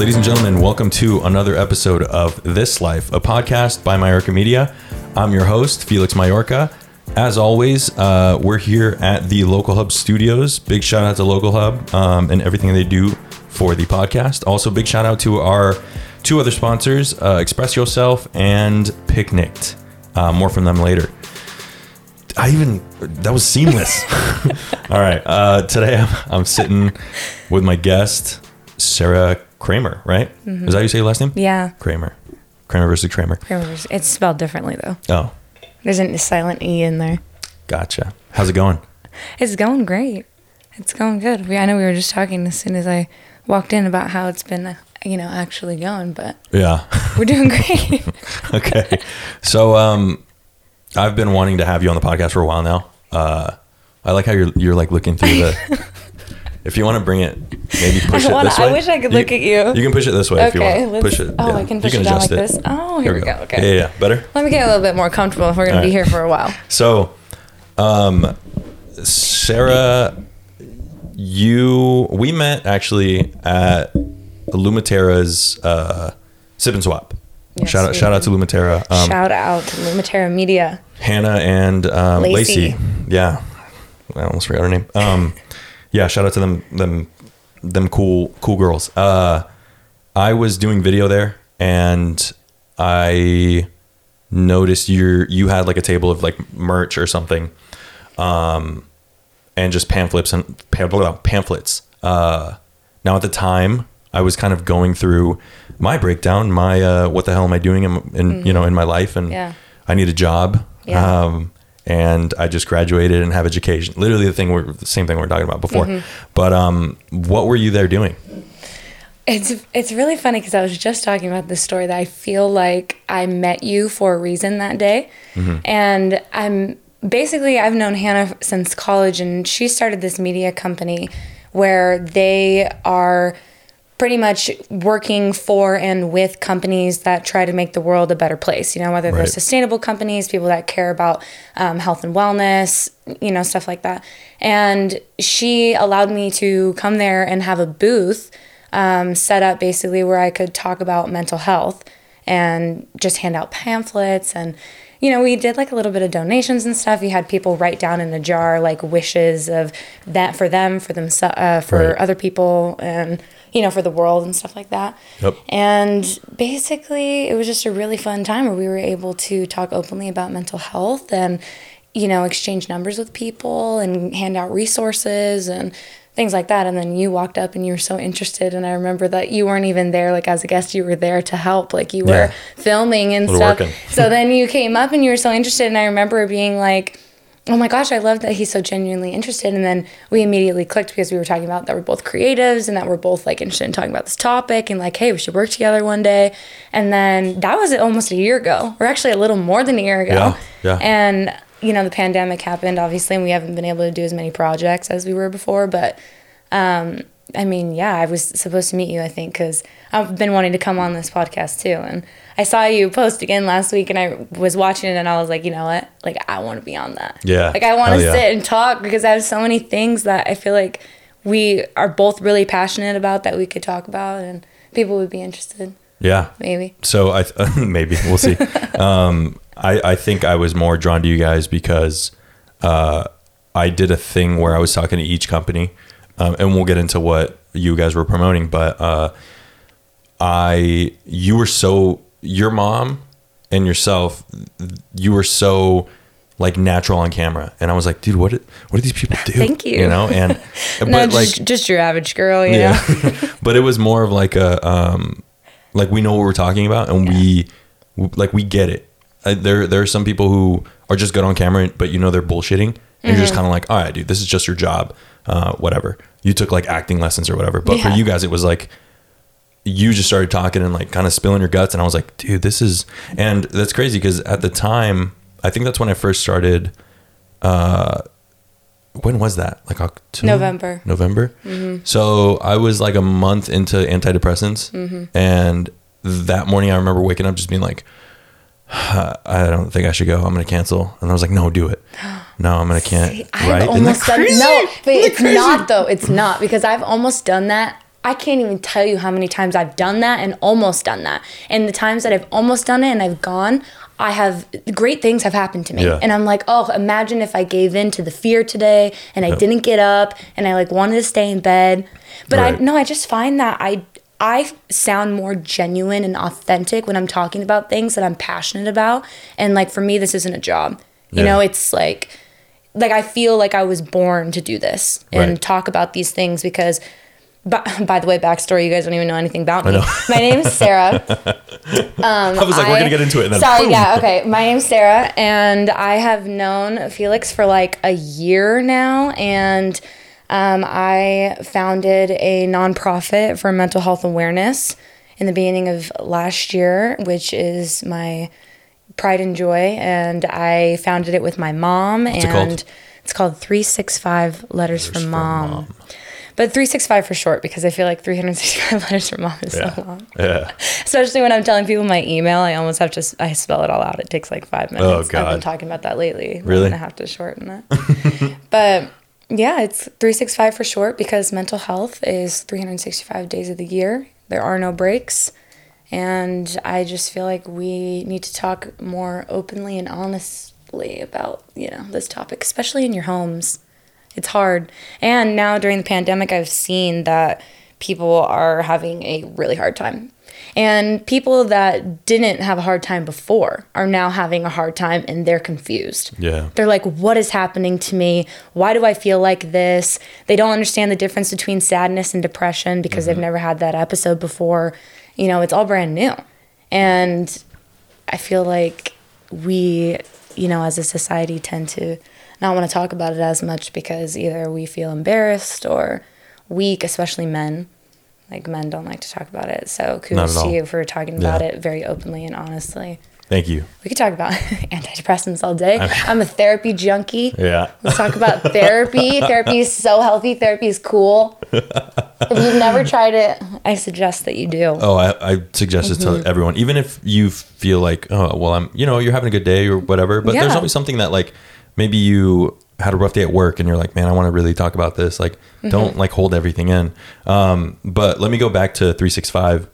ladies and gentlemen, welcome to another episode of This Life, a podcast by Majorca Media. I'm your host, Felix Majorca. As always, uh, we're here at the Local Hub Studios. Big shout out to Local Hub um, and everything they do for the podcast. Also, big shout out to our two other sponsors, uh, Express Yourself and Picnicked. Uh, more from them later. I even that was seamless. All right, uh, today I'm, I'm sitting with my guest Sarah Kramer. Right? Is that how you say your last name? Yeah. Kramer. Kramer versus Kramer. Kramer's- It's spelled differently though. Oh, There's a silent E in there. gotcha. How's it going? It's going great. It's going good. We, I know we were just talking as soon as I walked in about how it's been, you know, actually going, but Yeah. we're doing great. okay. So um I've been wanting to have you on the podcast for a while now. Uh I like how you're you're like looking through the If you want to bring it, maybe push it wanna- this I wish I could look at you. You can push it this way if you want. let's- Push it. oh, yeah. I can You push it down like this? Oh, here we go, okay. Yeah, yeah. Better. Let me get a little bit more comfortable if we're going to be here for a while. So, um, Sarah, you we met actually at Lumatera's uh, Sip and Swap. Yes, shout out, shout out to Lumatera. Um, Shout out to Lumatera Media. Hannah and um, Lacey. Lacey. Yeah, I almost forgot her name. Um, yeah, shout out to them, them, them cool, cool girls. Uh, I was doing video there, and I noticed you you had like a table of like merch or something, um, and just pamphlets and pamphlets. Uh, now at the time, I was kind of going through my breakdown, my uh, what the hell am I doing in, in you know in my life, and Yeah. I need a job. Yeah. Um, and I just graduated and have education. Literally the thing we're the same thing we are talking about before. Mm-hmm. But um, what were you there doing? It's it's really funny because I was just talking about this story that I feel like I met you for a reason that day, and I'm basically I've known Hannah since college, and she started this media company where they are pretty much working for and with companies that try to make the world a better place. You know, whether they're sustainable companies, people that care about um, health and wellness, you know, stuff like that. And she allowed me to come there and have a booth um, set up basically where I could talk about mental health and just hand out pamphlets and you know we did like a little bit of donations and stuff you had people write down in a jar like wishes of that for them for them uh, for Right. other people and you know for the world and stuff like that Yep. and basically it was just a really fun time where we were able to talk openly about mental health and you know exchange numbers with people and hand out resources and things like that. And then you walked up and you were so interested. And i remember that you weren't even there like as a guest you were there to help. Like you were Yeah. filming and stuff. so then you came up and you were so interested. And i remember being like oh my gosh i love that he's so genuinely interested. And then we immediately clicked because we were talking about that we're both creatives and that we're both like interested in talking about this topic and like hey we should work together one day. And then that was almost a year ago or actually a little more than a year ago. Yeah, yeah. and you know the pandemic happened obviously and we haven't been able to do as many projects as we were before but um i mean yeah i was supposed to meet you i think because i've been wanting to come on this podcast too and i saw you post again last week and i was watching it and i was like you know what like i want to be on that Yeah. like i want to yeah. sit and talk because i have so many things that i feel like we are both really passionate about that we could talk about and people would be interested Yeah. maybe So I maybe we'll see. um, I I think I was more drawn to you guys because uh, I did a thing where I was talking to each company, um, and we'll get into what you guys were promoting. But uh, I you were so your mom and yourself, you were so like natural on camera, and I was like, dude, what did, what do these people do? Thank you. You know, and no but like just, just your average girl you know but it was more of like a um like we know what we're talking about and we like we get it uh, there there are some people who are just good on camera but you know they're bullshitting. And you're Mm-hmm. just kind of like all right dude this is just your job. Uh whatever. You took like acting lessons or whatever. But for you guys it was like you just started talking and like kind of spilling your guts and i was like dude this is and that's crazy because at the time i think that's when i first started uh when was that? Like october? November. november? So i was like a month into antidepressants. And that morning i remember waking up just being like I don't think I should go. I'm gonna cancel. And I was like, no, do it. No, I'm gonna can't. I've right? Isn't that almost done crazy? no, but it's crazy? not though. It's not because I've almost done that I can't even tell you how many times I've done that and almost done that. And the times that I've almost done it and I've gone, I have great things have happened to me. Yeah. And I'm like, oh, imagine if I gave in to the fear today and I Yeah. didn't get up and I like wanted to stay in bed. But I no, I just find that I I sound more genuine and authentic when I'm talking about things that I'm passionate about. And like for me, this isn't a job. You Yeah. know, it's like like I feel like I was born to do this and Right. talk about these things because by, by the way, backstory, you guys don't even know anything about me. know. My is Sarah. Um, I was like, we're gonna get into it. And then Sorry, boom. yeah, okay. My name's Sarah, and I have known Felix for like a year now, and um, I founded a nonprofit for mental health awareness in the beginning of last year, which is my pride and joy, and I founded it with my mom, it and called? it's called 365 Letters, from, from mom. Mom. But 365 for short because I feel like 365 letters from mom is Yeah. so long Yeah. especially when I'm telling people my email, I almost have to I spell it all out. It takes like five minutes. Oh, God. I've Oh, been talking about that lately. Really? I'm gonna have to shorten it. but yeah, it's 365 for short because mental health is 365 days of the year. There are no breaks. And I just feel like we need to talk more openly and honestly about, you know, this topic, especially in your homes. It's hard. And now during the pandemic, I've seen that people are having a really hard time. And people that didn't have a hard time before are now having a hard time and they're confused. Yeah. They're like, what is happening to me? Why do I feel like this? They don't understand the difference between sadness and depression because they've mm-hmm. never had that episode before. You know, it's all brand new. And I feel like we, you know, as a society tend to not want to talk about it as much because either we feel embarrassed or weak, especially men. Like men don't like to talk about it. So kudos to you for talking about Yeah. it very openly and honestly. Thank you. We could talk about antidepressants all day. I'm a therapy junkie. Yeah. Let's talk about therapy. therapy is so healthy. Therapy is cool. if you've never tried it, I suggest that you do. Oh, I, I suggest Mm-hmm. to everyone, even if you feel like, oh, well, I'm, you know, you're having a good day or whatever. But there's always something that like maybe you had a rough day at work and you're like, man, I want to really talk about this. Like, Mm-hmm. don't like hold everything in. Um, but let me go back to 365,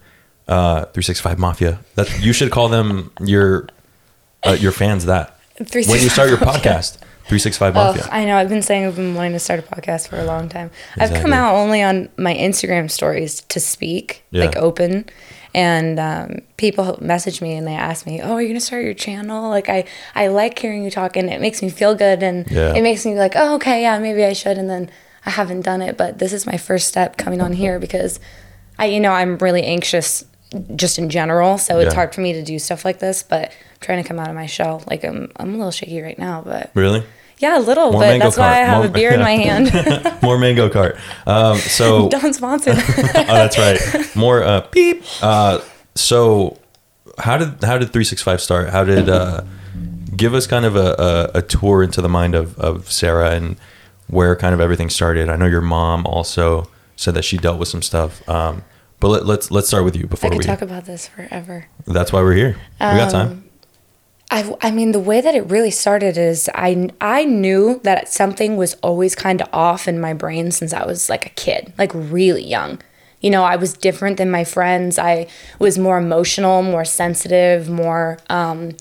uh, 365 Mafia. That's, you should call them your uh, your fans that when you start your 365 Mafia. podcast. 365 Oh, Mafia. I know. I've been saying I've been wanting to start a podcast for a long time. I've come out only on my Instagram stories to speak, Yeah. like open. And um, people message me and they ask me, "Oh, you're you gonna start your channel?" Like I, I like hearing you talk, and it makes me feel good, and Yeah. it makes me like, "Oh, okay, yeah, maybe I should." And then I haven't done it, but this is my first step coming on here because I, you know, I'm really anxious just in general, so it's Yeah. hard for me to do stuff like this. But I'm trying to come out of my shell. Like I'm, I'm a little shaky right now, but really? Yeah, a little, More but that's why I have More- a beer in my hand. More mango cart. Um, so Don't sponsor oh, that's right. More uh, beep. Uh, so, how did how did three six five start? How did uh, give us kind of a, a, a tour into the mind of, of Sarah and where kind of everything started? I know your mom also said that she dealt with some stuff. Um, but let, let's let's start with you I before could we. talk about this forever. That's why we're here. we got Um, time. I, I mean, the way that it really started is I, I knew that something was always kind of off in my brain since I was like a kid, like really young. You know, I was different than my friends. I was more emotional, more sensitive, more, um,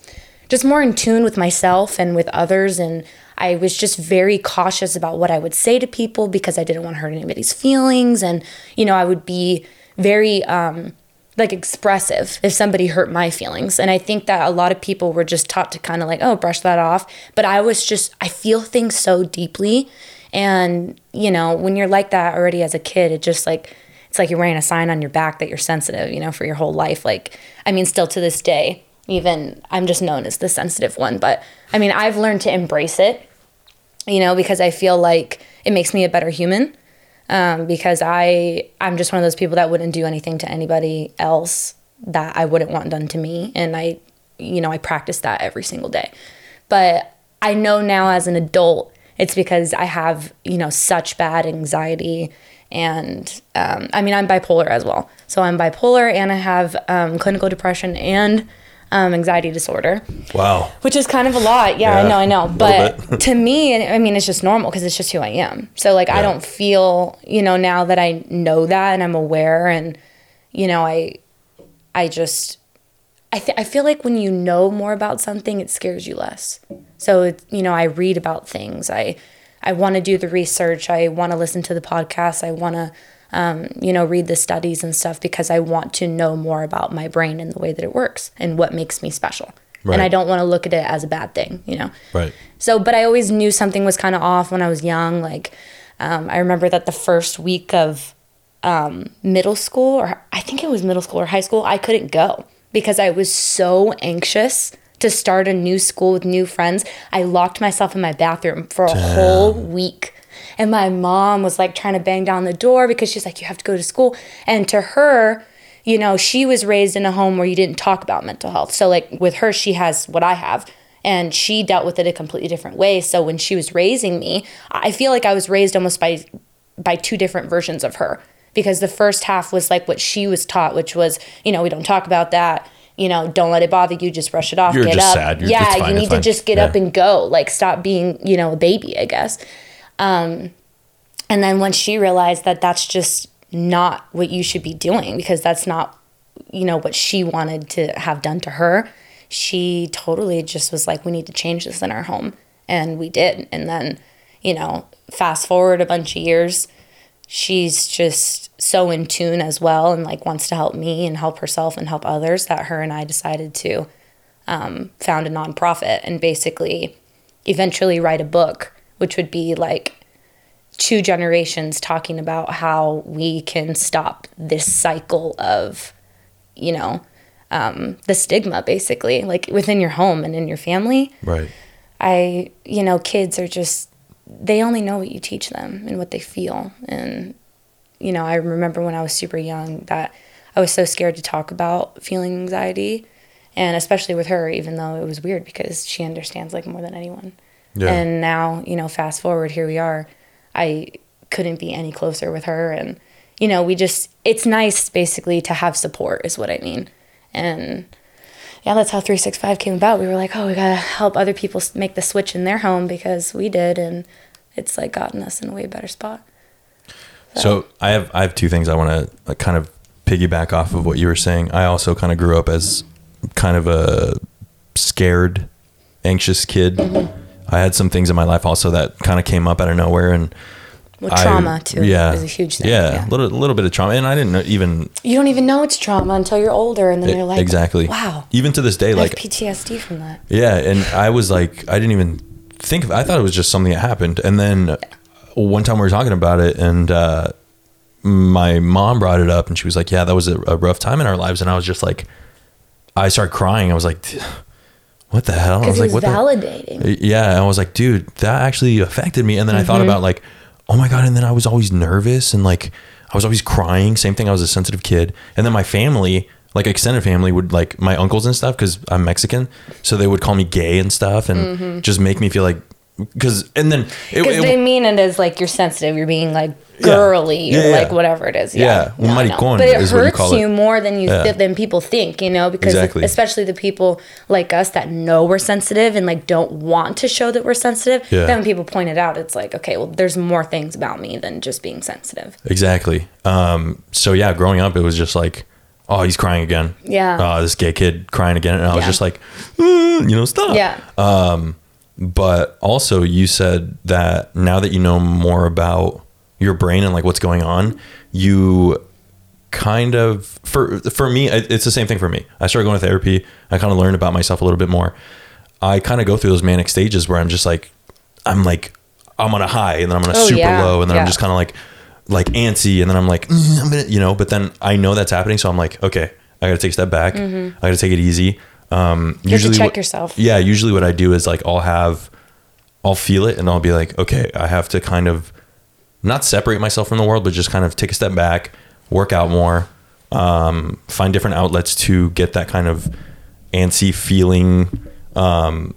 just more in tune with myself and with others. And I was just very cautious about what I would say to people because I didn't want to hurt anybody's feelings. And, you know, I would be very, um, like expressive if somebody hurt my feelings. And I think that a lot of people were just taught to kind of like, oh, brush that off. But I was just, I feel things so deeply. And, you know, when you're like that already as a kid, it just like, it's like you're wearing a sign on your back that you're sensitive, you know, for your whole life. Like, I mean, still to this day, even I'm just known as the sensitive one. But I mean, I've learned to embrace it, you know, because I feel like it makes me a better human um, because I I'm just one of those people that wouldn't do anything to anybody else that I wouldn't want done to me, and I, you know, I practice that every single day. But I know now as an adult, it's because I have you know such bad anxiety, and um, I mean I'm bipolar as well. So I'm bipolar, and I have um, clinical depression and um, anxiety disorder Wow. which is kind of a lot. Yeah, Yeah, I know, I know. But to me, I mean, it's just normal because it's just who I am. So like, I don't feel, you know, now that I know that and I'm aware, and you know, I, I just, I th- I feel like when you know more about something, it scares you less. So it's, you know, I read about things. I, I want to do the research. I want to listen to the podcast. I want to. Um, you know, read the studies and stuff because I want to know more about my brain and the way that it works and what makes me special. Right. And I don't want to look at it as a bad thing, you know? Right. So, but I always knew something was kind of off when I was young. Like, um, I remember that the first week of um, middle school, or I think it was middle school or high school, I couldn't go because I was so anxious to start a new school with new friends. I locked myself in my bathroom for a whole week. And my mom was like trying to bang down the door because she's like, you have to go to school. And to her, you know, she was raised in a home where you didn't talk about mental health. So, like, with her, she has what I have and she dealt with it a completely different way so when she was raising me i feel like i was raised almost by by two different versions of her because the first half was like what she was taught which was you know we don't talk about that you know don't let it bother you just brush it off You're get just up sad. You're- yeah fine, you need to fine. just get Yeah. up and go like stop being you know a baby i guess um and then when she realized that that's just not what you should be doing because that's not you know what she wanted to have done to her she totally just was like we need to change this in our home. And we did. And then you know fast forward a bunch of years she's just so in tune as well and like wants to help me and help herself and help others that her and i decided to um, found a nonprofit and basically eventually write a book which would be like two generations talking about how we can stop this cycle of you know um, the stigma basically like within your home and in your family. Right. i you know kids are just they only know what you teach them and what they feel. And you know i remember when i was super young that i was so scared to talk about feeling anxiety and especially with her even though it was weird because she understands like more than anyone Yeah. and now you know fast forward here we are i couldn't be any closer with her and you know we just it's nice basically to have support is what i mean and yeah that's how 365 came about we were like oh we gotta help other people make the switch in their home because we did and it's like gotten us in a way better spot So I have I have two things I want to kind of piggyback off of what you were saying. I also kind of grew up as kind of a scared, anxious kid. Mm-hmm. I had some things in my life also that kind of came up out of nowhere and well, I- trauma too yeah, is a huge thing Yeah, a little, little bit of trauma, and I didn't know, even you don't even know it's trauma until you're older and then you're like exactly. wow Even to this day, I like ptsd from that Yeah, and I was like, I didn't even think of. I thought it was just something that happened, and then one time we were talking about it, and uh, my mom brought it up, and she was like, "Yeah, that was a, a rough time in our lives," and I was just like, I started crying. I was like, "What the hell?" I was like, was "What validating the?" Yeah, I was like, "Dude, that actually affected me," and then I Mm-hmm. thought about like, "Oh my god!" And then I was always nervous and like I was always crying. Same thing. I was a sensitive kid, and then my family. Like extended family would like my uncles and stuff because I'm Mexican, so they would call me gay and stuff, and just make me feel like because and then Because they mean it as like you're sensitive, you're being like girly Yeah, or yeah. like whatever it is. Yeah. Yeah, maricón but it what you hurts it. you more than you Yeah. than people think, you know, because Exactly. especially the people like us that know we're sensitive and like don't want to show that we're sensitive. Yeah. Then when people point it out, it's like, okay, well, there's more things about me than just being sensitive. Exactly. Um, so yeah, growing up, it was just like, oh, he's crying again. Yeah. Oh, this gay kid crying again, and I was just like, "Mm, you know, stop. Yeah. But also, you said that now that you know more about your brain and like what's going on, you kind of for for me, it's the same thing for me. I started going to therapy. I kind of learned about myself a little bit more. I kind of go through those manic stages where I'm just like, I'm like, I'm on a high, and then I'm on a Oh, super yeah. low, and then I'm just kind of like, like antsy, and then I'm like, "Mm, I'm gonna, you know. But then I know that's happening, so I'm like, okay, I got to take a step back. I got to take it easy. Um. You have to check what- yourself. Yeah, usually what I do is like I'll have, I'll feel it, and I'll be like, okay, I have to kind of not separate myself from the world, but just kind of take a step back, work out more, um, find different outlets to get that kind of antsy feeling, um,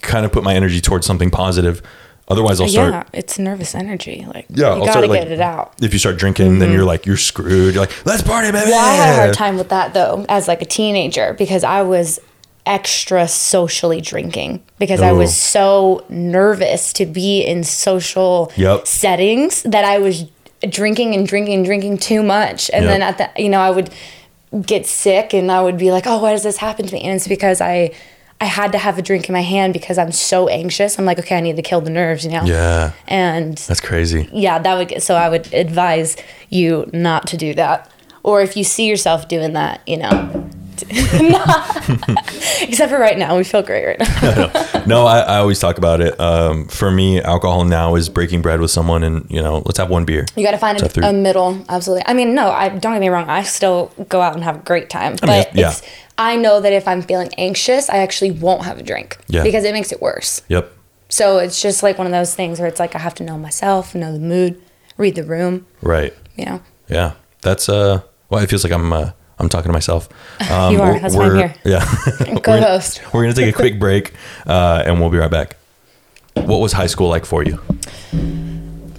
kind of put my energy towards something positive. Otherwise, I'll start. yeah, it's nervous energy. Like Yeah, you I'll gotta start, like- get it out. If you start drinking, then mm-hmm. you're like you're screwed. You're like, let's party, baby. Well, I had a hard time with that though, as like a teenager, because I was extra socially drinking because I was oh. so nervous to be in social Yep. settings that I was drinking and drinking and drinking too much, and Yep. then at the you know I would get sick and I would be like, oh, why does this happen to me? And it's because I. I had to have a drink in my hand because I'm so anxious. I'm like, okay, I need to kill the nerves, you know? Yeah, And that's crazy. yeah, that would get, so I would advise you not to do that. Or if you see yourself doing that, you know. Except for right now, we feel great right now. No, I, I always talk about it. Um, for me, alcohol now is breaking bread with someone, and you know, let's have one beer. You got to find Is that through- a, a middle, absolutely. I mean, no, I don't get me wrong. I still go out and have a great time, but mean, yeah. it's. I know that if I'm feeling anxious, I actually won't have a drink Yeah. because it makes it worse. Yep. So it's just like one of those things where it's like I have to know myself, know the mood, read the room, Right. you know. Yeah. That's uh. Well, it feels like I'm uh, I'm talking to myself. Um, You are. we're- That's why I'm here. Yeah. We're gonna- Co-host. We're gonna take a quick break, uh, and we'll be right back. What was high school like for you?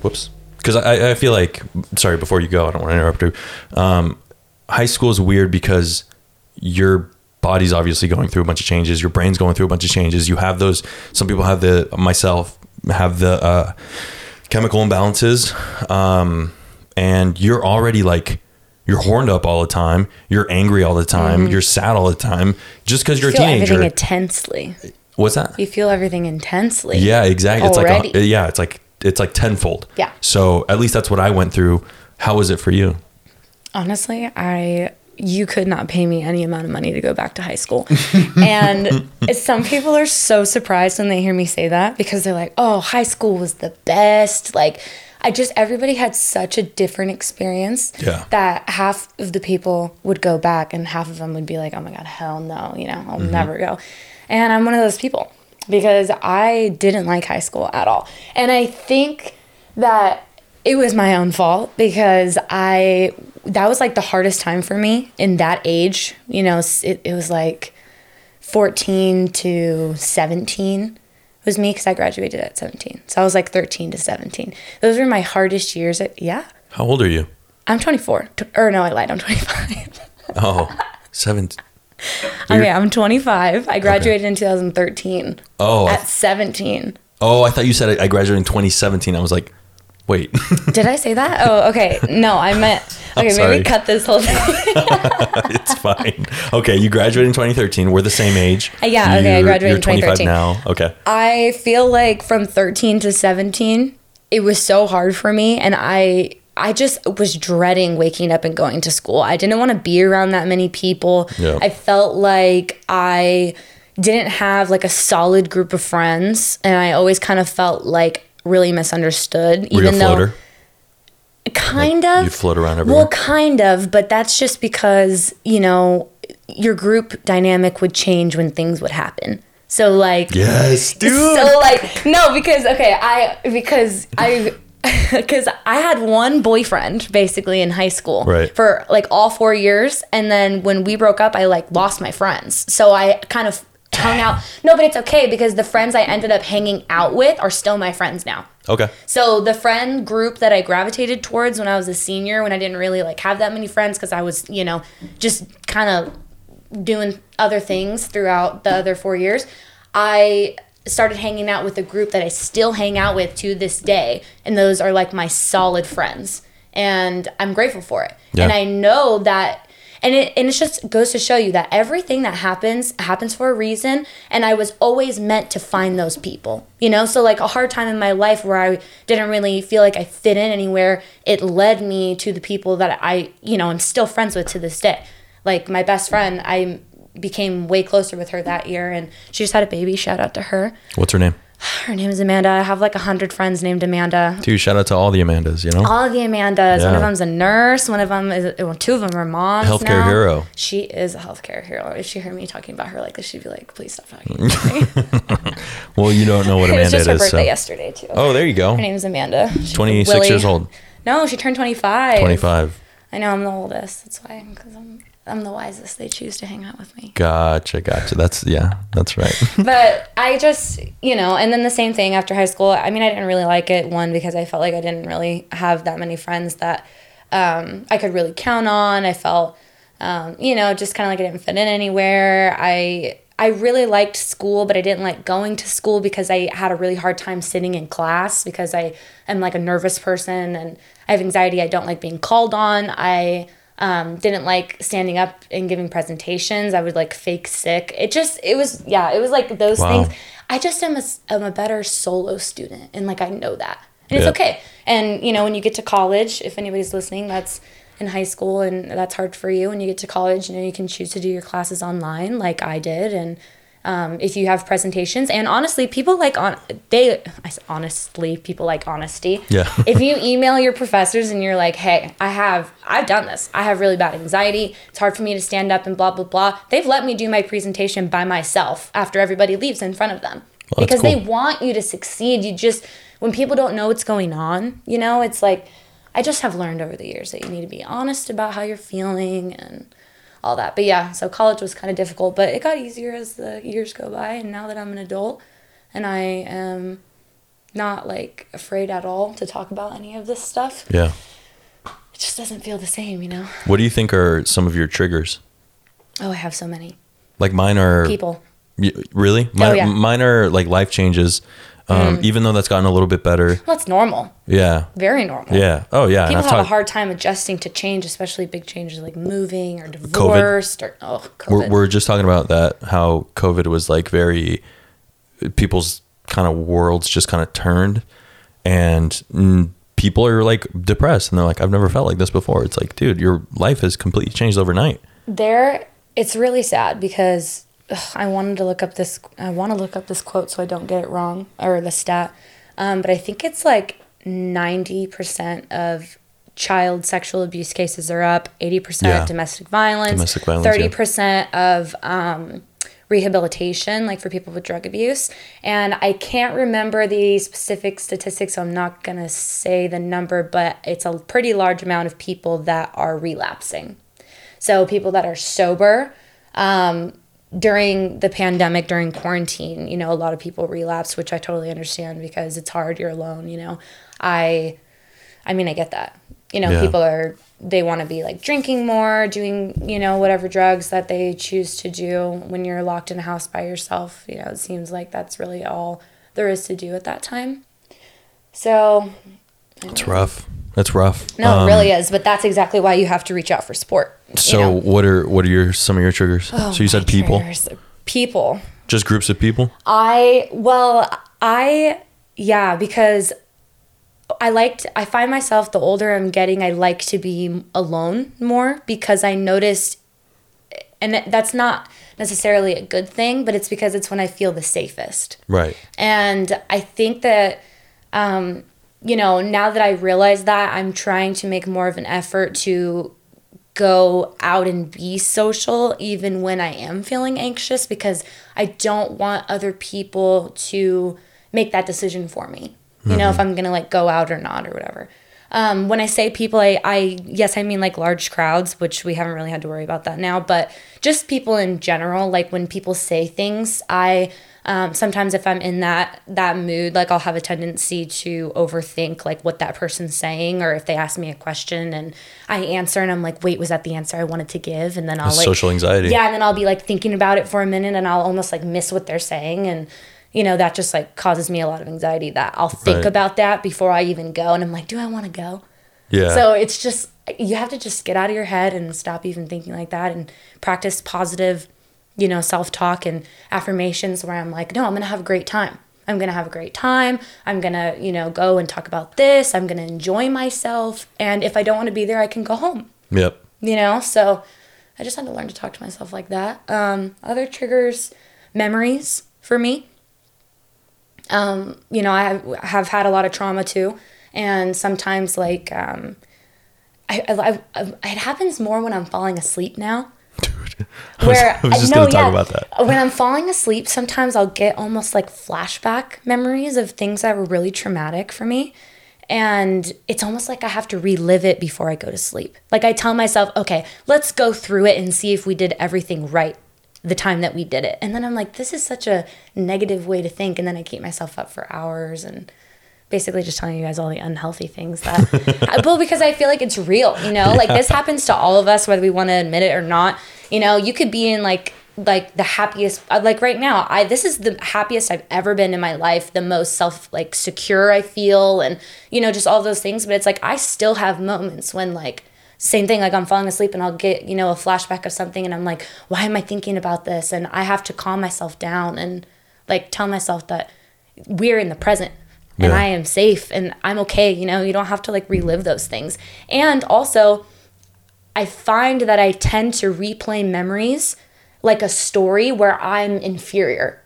Whoops. Because I, I feel like, sorry, before you go, I don't want to interrupt you. Um, high school is weird because your body's obviously going through a bunch of changes. Your brain's going through a bunch of changes. You have those. Some people have the myself have the uh, chemical imbalances, um, and you're already like you're horned up all the time. You're angry all the time. You're sad all the time. Just because you're a Mm-hmm. teenager. everything intensely. What's that? You feel everything intensely. Yeah, exactly. It's like a, yeah, it's like it's like tenfold. Yeah. So at least that's what I went through. How was it for you? Honestly, I you could not pay me any amount of money to go back to high school. and some people are so surprised when they hear me say that because they're like, "Oh, high school was the best." Like I just everybody had such a different experience Yeah. that half of the people would go back and half of them would be like, "Oh my god, hell no, you know, I'll mm-hmm. never go." And I'm one of those people because I didn't like high school at all. And I think that it was my own fault because I that was like the hardest time for me in that age. You know, it, it was like 14 to 17 It was me because I graduated at 17. So I was like 13 to 17. Those were my hardest years. At, yeah, How old are you? I'm 24. Or no, I lied. I'm 25. Oh, seven. Oh, okay, I'm 25. I graduated in 2013. Oh, At 17. Oh, I thought you said I I graduated in 2017. I was like, wait. Did I say that? Oh, okay. No, I meant. Okay, maybe cut this whole thing. it's fine. Okay, you graduated in 2013. We're the same age. Uh, yeah, okay, I graduated in You're 25 2013. now. Okay. I feel like from 13 to 17, it was so hard for me and I I just was dreading waking up and going to school. I didn't want to be around that many people. Yeah. I felt like I didn't have like a solid group of friends and I always kind of felt like really misunderstood Were you a even though floater? kind of You'd float around everywhere. well, kind of, but that's just because, you know, your group dynamic would change when things would happen. So like yes, dude. so like no, because okay, I because I because I had one boyfriend basically in high school Right. for like all four years, and then when we broke up, I like lost my friends. So I kind of hung out. No, but it's okay because the friends I ended up hanging out with are still my friends now. okay. So the friend group that I gravitated towards when I was a senior, when I didn't really like have that many friends because I was, you know, just kind of doing other things throughout the other four years, I started hanging out with a group that I still hang out with to this day, and those are like my solid friends, and I'm grateful for it. Yeah. And I know that. And it, and it just goes to show you that everything that happens happens for a reason. And i was always meant to find those people you know? So like a hard time in my life where i didn't really feel like i fit in anywhere it led me to the people that i you know i'm still friends with to this day. Like my best friend i became way closer with her that year and she just had a baby shout out to her. What's her name? Her name is amanda i have like a hundred friends named amanda Dude, shout out to all the Amandas, you know? all of the Amandas. One of them's a nurse. One of them is well, two of them are moms. Healthcare now. hero. She is a healthcare hero. If she heard me talking about her like this, she'd be like, "Please stop talking." about me." Well, you don't know what it was Amanda just her is. birthday So. yesterday too. Oh, there you go. Her name is Amanda. She's 26 Willie. years old. No, she turned 25. 25. I know I'm the oldest. That's why. Because I'm. I'm the wisest. They choose to hang out with me. Gotcha, gotcha. That's yeah, that's right. but I just, you know, and then the same thing after high school. I mean, I didn't really like it. One because I felt like I didn't really have that many friends that um, I could really count on. I felt, um, you know, just kind of like I didn't fit in anywhere. I I really liked school, but I didn't like going to school because I had a really hard time sitting in class because I am like a nervous person and I have anxiety. I don't like being called on. I um, didn't like standing up and giving presentations. I would like fake sick. It just, it was, yeah, it was like those Wow. things. I just am a, am a better solo student and like I know that. And Yeah. it's okay. And you know, when you get to college, if anybody's listening, that's in high school and that's hard for you. When you get to college, you know, you can choose to do your classes online like I did. And um, if you have presentations. And honestly people like on they honestly people like honesty. Yeah. if you email your professors and you're like hey i have i've done this. I have really bad anxiety. It's hard for me to stand up and blah blah blah. They've let me do my presentation by myself after everybody leaves in front of them. Well, because they want you to succeed. You just when people don't know what's going on you know it's like i just have learned over the years that you need to be honest about how you're feeling and all that. But yeah, so college was kind of difficult, but it got easier as the years go by. And now that I'm an adult and I am not like afraid at all to talk about any of this stuff, yeah. it just doesn't feel the same, you know? What do you think are some of your triggers? Oh, I have so many Like mine are people. Y- really? Mine, Oh, yeah. mine are like life changes. Um, Even though that's gotten a little bit better. Well, it's normal, Yeah. very normal. Yeah. Oh yeah. People have a hard time adjusting to change, especially big changes like moving or divorce or oh, COVID. We're, we're just talking about that how COVID was like very people's kind of worlds just kind of turned and mm, people are like depressed and they're like I've never felt like this before. It's like, dude, your life has completely changed overnight. there it's really sad because ugh, i wanted to look up this i want to look up this quote so i don't get it wrong or the stat um, but i think it's like 90% of child sexual abuse cases are up 80% Yeah. domestic violence Domestic violence, yeah. 30% of um, rehabilitation like for people with drug abuse and i can't remember the specific statistics so i'm not going to say the number but it's a pretty large amount of people that are relapsing so people that are sober um, during the pandemic, during quarantine, you know, a lot of people relapse, which I totally understand because it's hard. You're alone. You know, I, I mean, I get that. You know, Yeah. people are they want to be like drinking more, doing you know whatever drugs that they choose to do when you're locked in a house by yourself. You know, it seems like that's really all there is to do at that time. So It's rough. That's rough. no, Um, it really is. But that's exactly why you have to reach out for support. You So know? what are what are your some of your triggers? Oh, so you said people, triggers. People. just groups of people. I well, I yeah, because I liked I find myself the older I'm getting, I like to be alone more because I noticed and that's not necessarily a good thing, but it's because it's when I feel the safest. Right. And I think that, um, you know, now that I realize that, I'm trying to make more of an effort to go out and be social, even when I am feeling anxious, because I don't want other people to make that decision for me. You know, if I'm gonna like go out or not or whatever. Um, when I say people, I, I yes, I mean like large crowds, which we haven't really had to worry about that now, but just people in general. Like when people say things, I um, sometimes if I'm in that that mood, like I'll have a tendency to overthink like what that person's saying, or if they ask me a question and I answer and I'm like, wait, was that the answer I wanted to give? And then I'll That's like social anxiety. yeah, and then I'll be like thinking about it for a minute and I'll almost like miss what they're saying and you know that just like causes me a lot of anxiety that I'll think Right. about that before I even go and I'm like, do I want to go? Yeah. So it's just you have to just get out of your head and stop even thinking like that and practice positive, you know, self-talk and affirmations where I'm like, no, I'm going to have a great time. I'm going to have a great time. I'm going to, you know, go and talk about this. I'm going to enjoy myself and if I don't want to be there, I can go home yep. you know so i just had to learn to talk to myself like that um, other triggers memories for me um, you know i have, have had a lot of trauma too and sometimes like um, I, I, I, it happens more when i'm falling asleep now I was, where I was just no, gonna talk yeah. about that. When I'm falling asleep, sometimes I'll get almost like flashback memories of things that were really traumatic for me. And it's almost like I have to relive it before I go to sleep. Like I tell myself, okay, let's go through it and see if we did everything right the time that we did it. And then I'm like, this is such a negative way to think. And then I keep myself up for hours and basically just telling you guys all the unhealthy things that, well, because I feel like it's real, you know, like this happens to all of us, whether we want to admit it or not. You know, you could be in like, like the happiest uh, like right now i this is the happiest i've ever been in my life the most self like secure i feel and you know just all those things but it's like i still have moments when like same thing like i'm falling asleep and i'll get you know a flashback of something and i'm like why am i thinking about this? And i have to calm myself down and like tell myself that we're in the present and Yeah. i am safe and i'm okay you know you don't have to like relive those things and also I find that I tend to replay memories like a story where I'm inferior.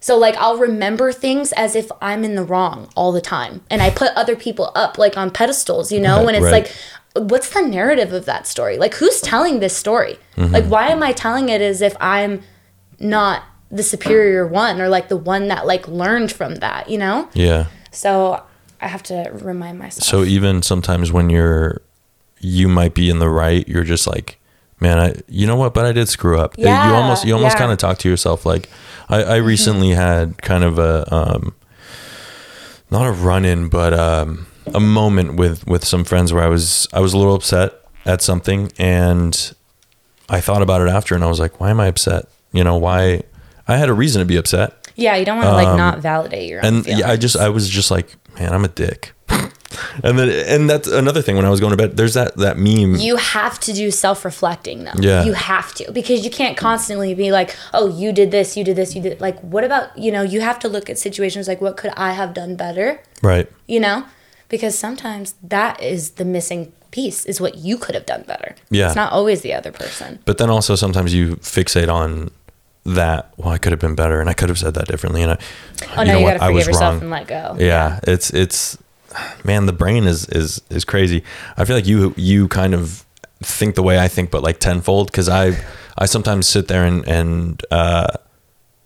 So like I'll remember things as if I'm in the wrong all the time. And I put other people up like on pedestals, you know, Right, when it's right. like what's the narrative of that story? Like who's telling this story? Mm-hmm. Like why am I telling it as if I'm not the superior one or like the one that like learned from that, you know? Yeah. So I have to remind myself. So even sometimes when you're, you might be in the right, you're just like, man, I, you know what? But I did screw up. Yeah, you almost, you almost yeah. kind of talk to yourself. Like, I, I recently had kind of a, um, not a run in, but um, a moment with with some friends where I was I was a little upset at something, and I thought about it after, and I was like, why am I upset? You know, why? I had a reason to be upset, yeah, you don't want to like not validate your own Um, and feelings. yeah, I just I was just like, man, I'm a dick. and then and that's another thing when I was going to bed. There's that that meme. you have to do self-reflecting though Yeah. you have to because you can't constantly be like oh you did this you did this you did like what about you know you have to look at situations like what could i have done better right. you know because sometimes that is the missing piece is what you could have done better Yeah. it's not always the other person But then also sometimes you fixate on that. Well, I could have been better, and I could have said that differently. And I, oh no you, gotta forgive yourself and let go yeah it's it's man the brain is is is crazy i feel like you you kind of think the way i think but like tenfold because i i sometimes sit there and and uh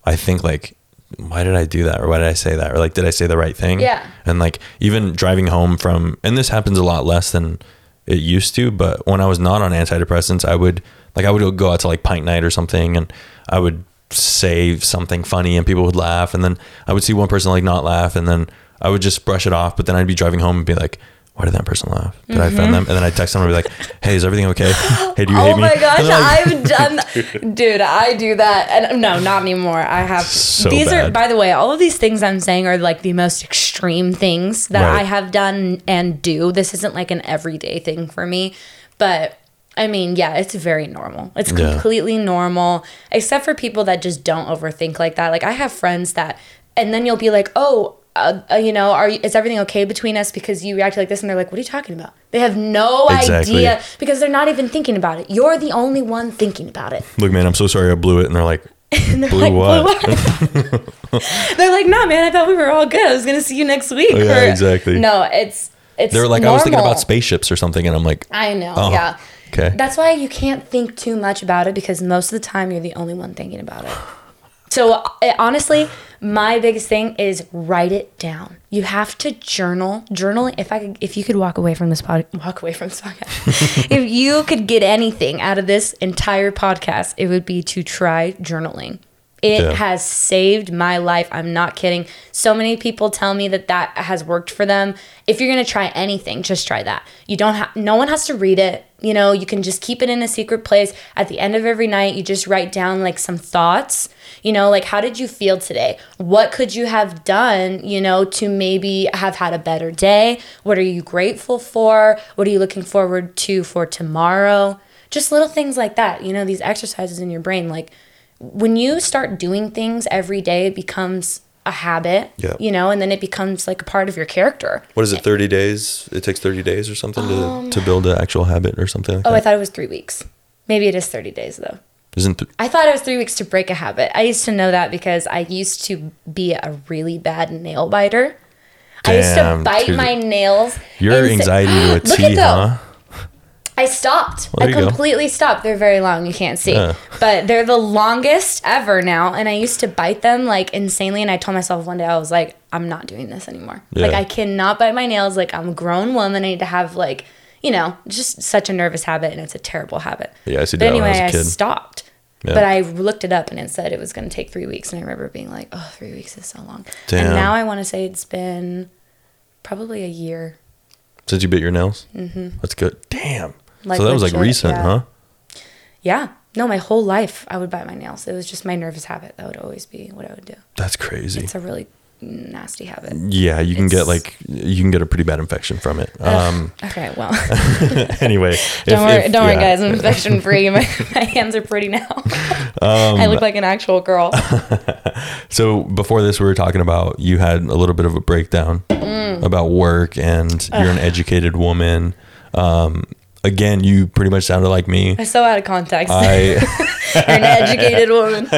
i think like why did i do that or why did i say that or like did i say the right thing Yeah. and like even driving home from and this happens a lot less than it used to but when i was not on antidepressants i would like i would go out to like pint night or something and i would say something funny and people would laugh and then i would see one person like not laugh and then i would just brush it off but then i'd be driving home and be like why did that person laugh did i offend mm-hmm. them and then i'd text them and be like hey is everything okay hey do you oh hate me?" Oh my gosh, like, I've done, dude. I do that, and um, no, not anymore. I have. So these are, by the way, all of these things I'm saying are like the most extreme things that Right. I have done and do. This isn't like an everyday thing for me, but I mean, yeah, it's very normal. It's Yeah. completely normal, except for people that just don't overthink like that. Like I have friends that, and then you'll be like, oh. Uh, uh, you know, are you, is everything okay between us because you reacted like this? And they're like, "What are you talking about?" They have no Exactly. idea because they're not even thinking about it. You're the only one thinking about it. look man i'm so sorry i blew it and they're like And they're Blew like, what? "Blew what?" they're like, no, man, I thought we were all good. I was gonna see you next week. Yeah, exactly. No, it's it's. They're like i was thinking about spaceships or something and i'm like I know. Oh, yeah. Okay That's why you can't think too much about it because most of the time you're the only one thinking about it. So honestly, my biggest thing is write it down. You have to journal. Journaling. If I could, if you could walk away from this pod, walk away from this podcast. if you could get anything out of this entire podcast, it would be to try journaling. It Yeah. has saved my life. I'm not kidding. So many people tell me that that has worked for them. If you're going to try anything, just try that. You don't have no one has to read it. You know, you can just keep it in a secret place. At the end of every night, you just write down like some thoughts. You know, like how did you feel today? What could you have done, you know, to maybe have had a better day? What are you grateful for? What are you looking forward to for tomorrow? Just little things like that. You know, these exercises in your brain like when you start doing things every day, it becomes a habit, Yeah. you know, and then it becomes like a part of your character. What is it? Thirty days? It takes thirty days or something to, um, to build an actual habit or something like Oh, I thought it was three weeks. Maybe it is 30 days though. Isn't th- I thought it was three weeks to break a habit. I used to know that because I used to be a really bad nail biter. Damn, I used to bite dude. my nails. your anxiety to a though. huh? I stopped. Well, I you go. completely stopped. They're very long. You can't see. Yeah. But they're the longest ever now. And I used to bite them like insanely. And I told myself one day, I was like, I'm not doing this anymore. Like, I cannot bite my nails. Like, I'm a grown woman. I need to have, like, you know, just such a nervous habit. And it's a terrible habit. Yeah, I see But that when I I stopped. Yeah. But I looked it up and it said it was going to take three weeks. And I remember being like, oh, three weeks is so long. Damn. And now I want to say it's been probably a year. Since you bit your nails? Mm-hmm. That's good. Damn. Like so that was like recent, yeah. huh? Yeah. No, my whole life I would bite my nails. It was just my nervous habit. That would always be what I would do. That's crazy. It's a really nasty habit. yeah, you can get like you can get a pretty bad infection from it. Um, Okay, well, anyway, don't worry, if- don't worry, guys. I'm infection free. My, my hands are pretty now. Um, I look like an actual girl. So before this, we were talking about you had a little bit of a breakdown Mm. about work, and you're an educated woman. Um, again, you pretty much sounded like me. I'm so out of context. I You're an educated woman.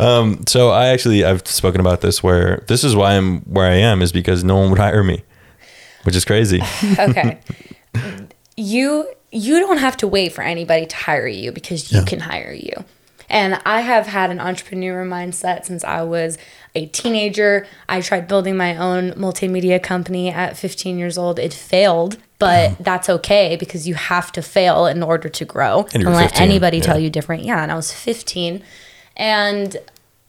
um, so I actually I've spoken about this where this is why I'm where I am is because no one would hire me, which is crazy. Okay. You you don't have to wait for anybody to hire you because you can hire you. And I have had an entrepreneur mindset since I was a teenager. I tried building my own multimedia company at 15 years old. It failed, but that's okay because you have to fail in order to grow. And let 15, anybody tell you different. Yeah, and I was 15. And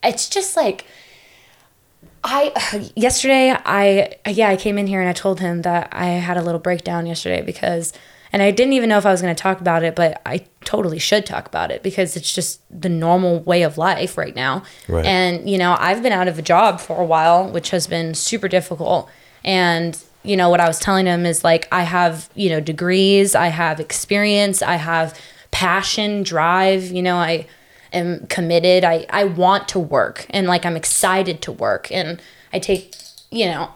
it's just like I yesterday I yeah I came in here and I told him that I had a little breakdown yesterday because and I didn't even know if I was going to talk about it but I totally should talk about it because it's just the normal way of life right now Right. and you know I've been out of a job for a while which has been super difficult and you know what I was telling him is like I have you know degrees I have experience I have passion drive you know I am committed. I, I want to work and like I'm excited to work and I take, you know,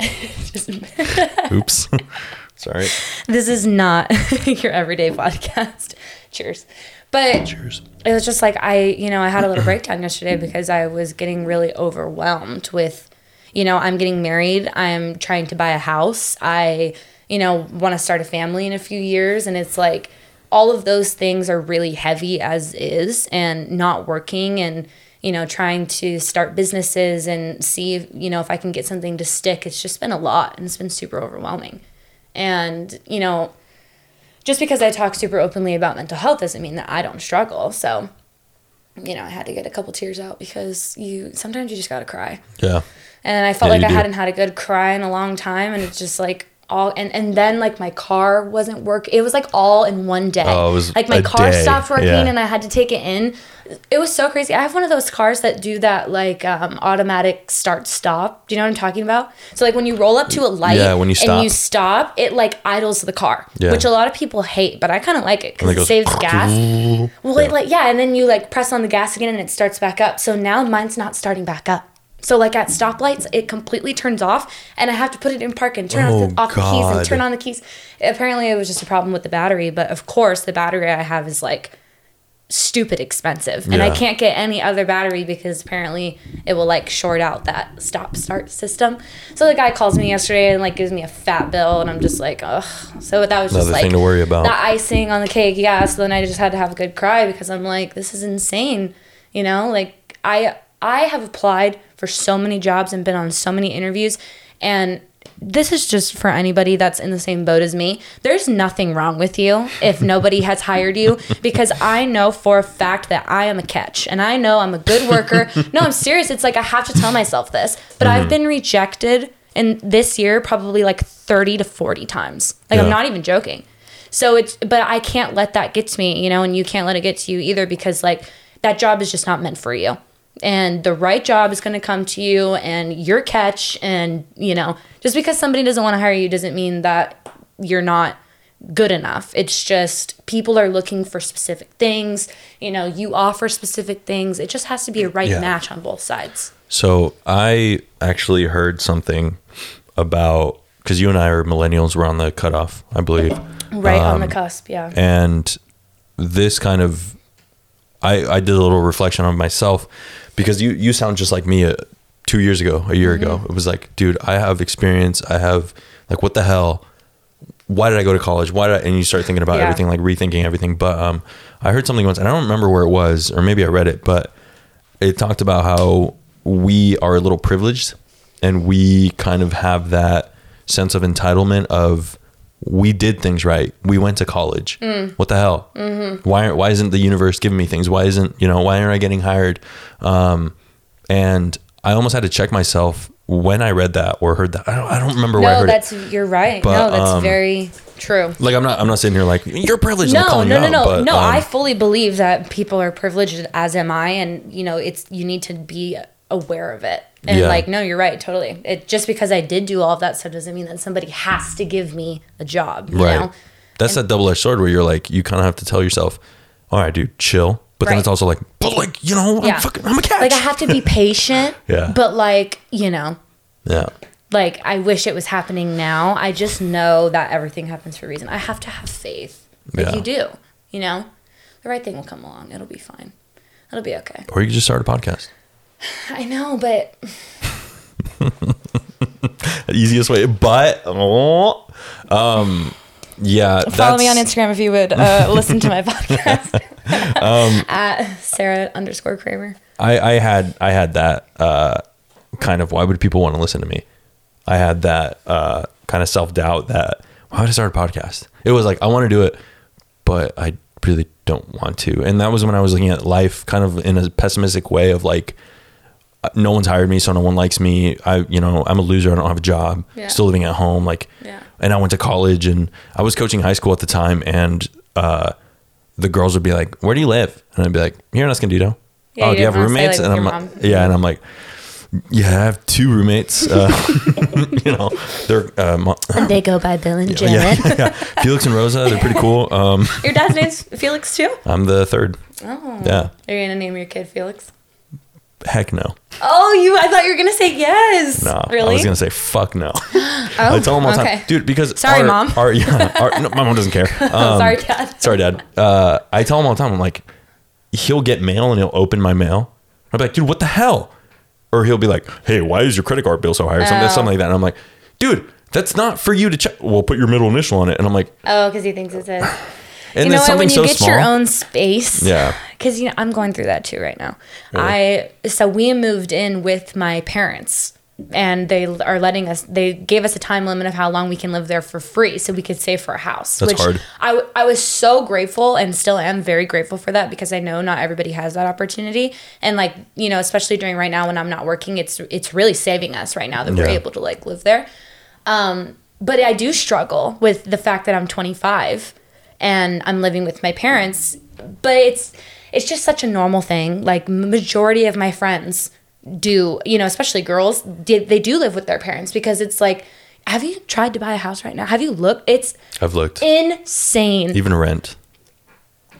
Oops, sorry. this is not your everyday podcast. Cheers. But Cheers. it was just like I, you know, I had a little breakdown yesterday because I was getting really overwhelmed with, you know, I'm getting married, I'm trying to buy a house, I, you know, want to start a family in a few years and it's like all of those things are really heavy as is and not working and you know trying to start businesses and see if, you know if I can get something to stick it's just been a lot and it's been super overwhelming and you know just because I talk super openly about mental health doesn't mean that I don't struggle. So, you know, I had to get a couple tears out because you sometimes you just gotta cry. Yeah, And I felt Yeah, like I do. hadn't had a good cry in a long time, and it's just like all and and then like my car wasn't work. It was like all in one day. Oh, it was like my car day. stopped working, Yeah. and I had to take it in. It was so crazy. I have one of those cars that do that like um, automatic start stop. Do you know what I'm talking about? So like when you roll up to a light Yeah, when you stop. and you stop. stop, it like idles the car, Yeah. which a lot of people hate, but I kind of like it because it, it saves gas. Well, it like yeah, and then you like press on the gas again and it starts back up. So now mine's not starting back up. So like at stoplights, it completely turns off, and I have to put it in park and turn Oh, off, the, oh, off the keys and turn on the keys. Apparently, it was just a problem with the battery, but of course, the battery I have is like stupid expensive, and I can't get any other battery because apparently it will like short out that stop start system. So the guy calls me yesterday and like gives me a fat bill, and I'm just like, ugh. So that was just Another like thing to worry about. the icing on the cake. Yeah. So then I just had to have a good cry because I'm like, this is insane. You know, like I I have applied for so many jobs and been on so many interviews, and this is just for anybody that's in the same boat as me. There's nothing wrong with you if nobody has hired you because I know for a fact that I am a catch and I know I'm a good worker. no, I'm serious. It's like I have to tell myself this. But I've mm-hmm. been rejected in this year probably like 30 to 40 times. Like Yeah. I'm not even joking. So it's but I can't let that get to me, you know, and you can't let it get to you either because like that job is just not meant for you. And the right job is going to come to you and your catch and, you know, just because somebody doesn't want to hire you doesn't mean that you're not good enough. It's just people are looking for specific things, you know, you offer specific things. It just has to be a right Yeah. match on both sides. So I actually heard something about because you and I are millennials. We're on the cutoff, I believe. Right on Um, the cusp, yeah. and this kind of I I did a little reflection on myself because you you sound just like me uh two years ago, a year ago. It was like, dude, I have experience. I have like, what the hell? why did I go to college? Why did I, and you start thinking about Yeah. everything, like rethinking everything. But um, I heard something once, and I don't remember where it was, or maybe I read it, but it talked about how we are a little privileged, and we kind of have that sense of entitlement of we did things right. We went to college. What the hell? Mm-hmm. Why why isn't the universe giving me things? Why isn't you know why aren't I getting hired? Um, and I almost had to check myself when I read that or heard that. I don't, I don't remember where I heard that's it. you're right. But, no, that's um, very true. Like I'm not I'm not sitting here like you're privileged. No, calling no, no, out, no, but, no. um, I fully believe that people are privileged, as am I, and you know, it's you need to be aware of it. And Yeah. like, no, you're right, totally. It just because I did do all of that stuff doesn't mean that somebody has to give me a job. You right. know? That's that double edged sword where you're like you kind of have to tell yourself, all right, dude, chill. But then it's also like, but like you know, Yeah. I'm fucking I'm a catch. Like I have to be patient. Yeah. But like, you know, yeah. like I wish it was happening now. I just know that everything happens for a reason. I have to have faith. Like Yeah. you do. You know? The right thing will come along. It'll be fine. It'll be okay. Or you could just start a podcast. I know, but easiest way. But oh, um, yeah. Follow me on Instagram if you would uh, listen to my podcast Um, at Sarah underscore Kramer. I, I had I had that uh, kind of why would people want to listen to me? I had that uh, kind of self doubt that why would I start a podcast? It was like I want to do it, but I really don't want to. And that was when I was looking at life kind of in a pessimistic way of like no one's hired me, so no one likes me. I you know I'm a loser. I don't have a job. Yeah. Still living at home. Like Yeah. and I went to college and I was coaching high school at the time and uh, the girls would be like, "Where do you live?" And I'd be like, "Here in Escondido." Yeah, oh, you do you have didn't wanna say, roommates? like, and I'm like, mom. yeah, and I'm like, yeah, I have two roommates. Uh, you know, they're uh, mo- They go by Bill and yeah, Janet. yeah, Felix and Rosa. They're pretty cool. Um, Your dad's name's Felix too? I'm the third. Oh. Yeah, Are you gonna name your kid Felix? Heck no, Oh, you! I thought you were gonna say yes. no. Really? I was gonna say fuck no. oh, I tell them all the okay. time, dude, because Sorry, our- Mom. Our, yeah, our, no, my mom doesn't care. Um, Sorry, Dad. Sorry, Dad. Uh, I tell him all the time. I'm like, he'll get mail and he'll open my mail. I'll be like, dude, what the hell? Or he'll be like, hey, why is your credit card bill so high? Or something, Oh. something like that. And I'm like, dude, that's not for you to check. Well, put your middle initial on it. And I'm like, Oh, because he thinks it's his. and you know something When you so get small. your own space, Yeah. Because you know I'm going through that too right now. I so we moved in with my parents, and they are letting us. They gave us a time limit of how long we can live there for free, so we could save for a house. That's hard. I I was so grateful and still am very grateful for that because I know not everybody has that opportunity, and like you know, especially during right now when I'm not working, it's it's really saving us right now that we're able to like live there um but I do struggle with the fact that I'm 25 and I'm living with my parents. But it's it's just such a normal thing. Like majority of my friends do, you know, especially girls, they do live with their parents because it's like, have you tried to buy a house right now? Have you looked? It's I've looked. insane. Even rent.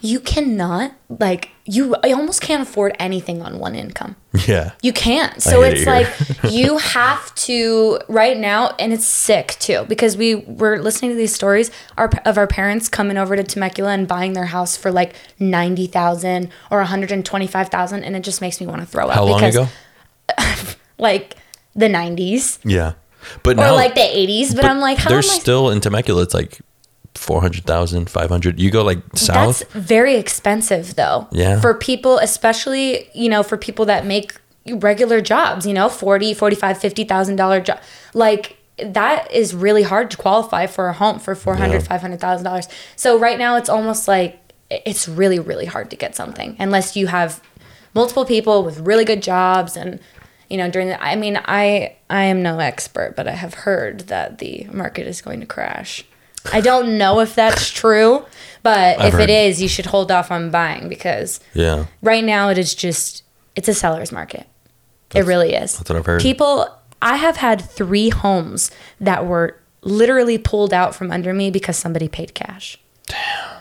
You cannot like you. I almost can't afford anything on one income. Yeah. You can't. So hate it it's like you have to right now, and it's sick too because we were listening to these stories our, of our parents coming over to Temecula and buying their house for like ninety thousand or one hundred and twenty five thousand, and it just makes me want to throw up. How long because, ago? Like the nineties Yeah. But or now, like the eighties, but, I'm like, how am I? still in Temecula, it's like 400,000, 500. You go like south. That's very expensive though. Yeah. For people, especially, you know, for people that make regular jobs, you know, 40, 45, 50,000 dollar job. Like that is really hard to qualify for a home for 400, Yeah. 500,000 dollars. So right now it's almost like it's really really hard to get something unless you have multiple people with really good jobs and you know during the I mean I I am no expert but I have heard that the market is going to crash. I don't know if that's true, but I've if heard. it is, you should hold off on buying because yeah. right now it is just it's a seller's market. it really is. that's what I've heard. People I have had 3 homes that were literally pulled out from under me because somebody paid cash. Damn.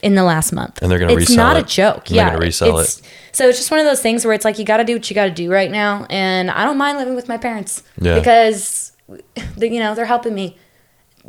In the last month. And they're gonna resell it. It's not it. a joke. And they're yeah. resell it's, So it's just one of those things where it's like you got to do what you got to do right now and I don't mind living with my parents Yeah. because they, you know, they're helping me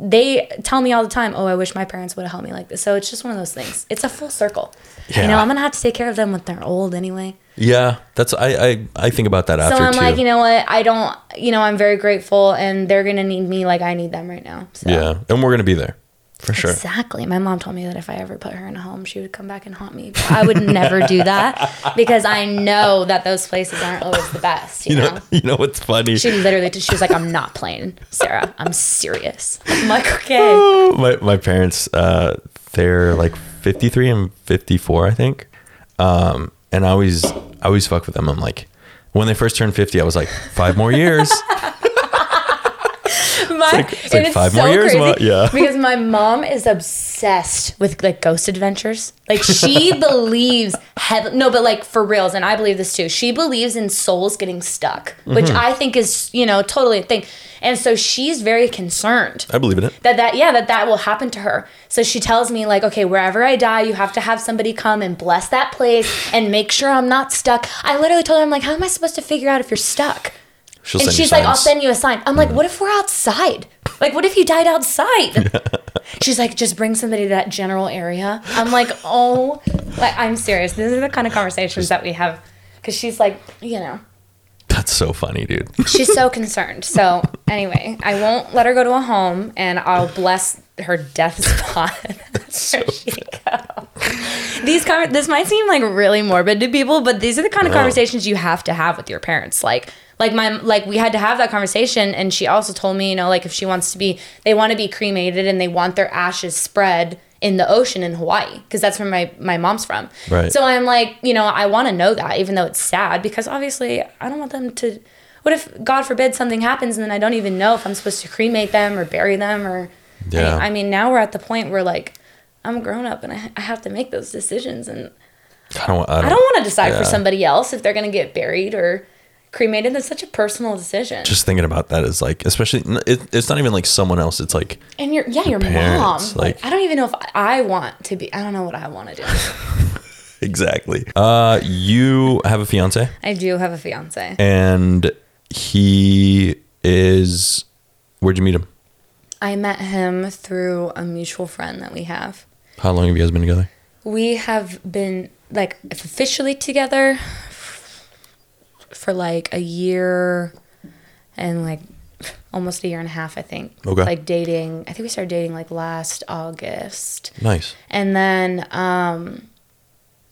they tell me all the time, "Oh, I wish my parents would have helped me like this." So it's just one of those things. It's a full circle. Yeah. You know, I'm gonna have to take care of them when they're old anyway. Yeah. That's, I, I, I think about that after so I'm too. like, you know what? I don't. You know, I'm very grateful, and they're gonna need me like I need them right now. So. yeah. And we're going to be there. For sure. Exactly. My mom told me that if I ever put her in a home, she would come back and haunt me. But I would never do that because I know that those places aren't always the best. You, You know? know, you know what's funny? She literally, she was like, "I'm not playing, Sarah. I'm serious." I'm like, "Okay." my my parents uh they're like 53 and 54 i think um and i always i always fuck with them i'm like when they first turned 50 i was like five more years My, like- it's like five more years, what? Yeah. Because my mom is obsessed with like ghost adventures. Like she believes heaven. No, but like for reals, and I believe this too. She believes in souls getting stuck, which Mm-hmm. I think is you know totally a thing. And so she's very concerned i believe in it that that yeah that that will happen to her so she tells me like okay wherever i die you have to have somebody come and bless that place and make sure i'm not stuck i literally told her i'm like how am i supposed to figure out if you're stuck she'll and she's like i'll send you a sign i'm like what if we're outside like what if you died outside she's like just bring somebody to that general area i'm like oh like i'm serious these are the kind of conversations that we have because she's like you know that's so funny dude she's so concerned. So anyway, I won't let her go to a home, and I'll bless her death spot. Go. These con- this might seem like really morbid to people, but these are the kind of No. conversations you have to have with your parents. Like, like my like we had to have that conversation, and she also told me, you know, like if she wants to be, they want to be cremated, and they want their ashes spread in the ocean in Hawaii because that's where my my mom's from. Right. So I'm like, you know, I want to know that, even though it's sad, because obviously I don't want them to. What if, God forbid, something happens and then I don't even know if I'm supposed to cremate them or bury them or. Yeah. I, I mean, now we're at the point where like, I'm grown up and I, I have to make those decisions, and i don't i I don't, don't want to decide yeah. for somebody else if they're gonna get buried or cremated. That's such a personal decision. just thinking about that is like especially it, it's not even like someone else it's like and your yeah, your parents, mom. Like, like- I don't even know if I want to be. I don't know what I want to do. exactly uh you have a fiance I do have a fiance. and he is where'd you meet him I met him through a mutual friend that we have. how long have you guys been together We have been like officially together for like a year and like almost a year and a half, I think. Okay. Like dating. I think we started dating like last August. nice And then um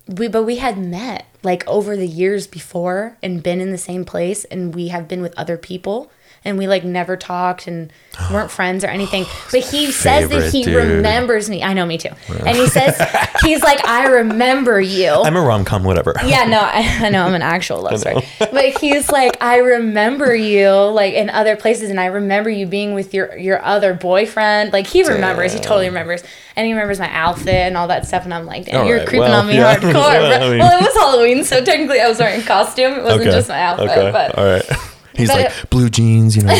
we but we had met like over the years before and been in the same place and we have been with other people and we like never talked and weren't friends or anything. But he says that he dude. remembers me. I know me too. And he says he's like I remember you. i'm a rom-com whatever Yeah, no, I, I know I'm an actual love story. But he's like, I remember you like in other places, and I remember you being with your your other boyfriend. Like he remembers, he totally remembers, and he remembers my outfit and all that stuff. And I'm like, damn, All you're right, creeping well, on me yeah. hardcore. Well, I mean- well, it was Halloween, so technically I was wearing a costume. It wasn't just my outfit, okay but all right he's But like blue jeans you know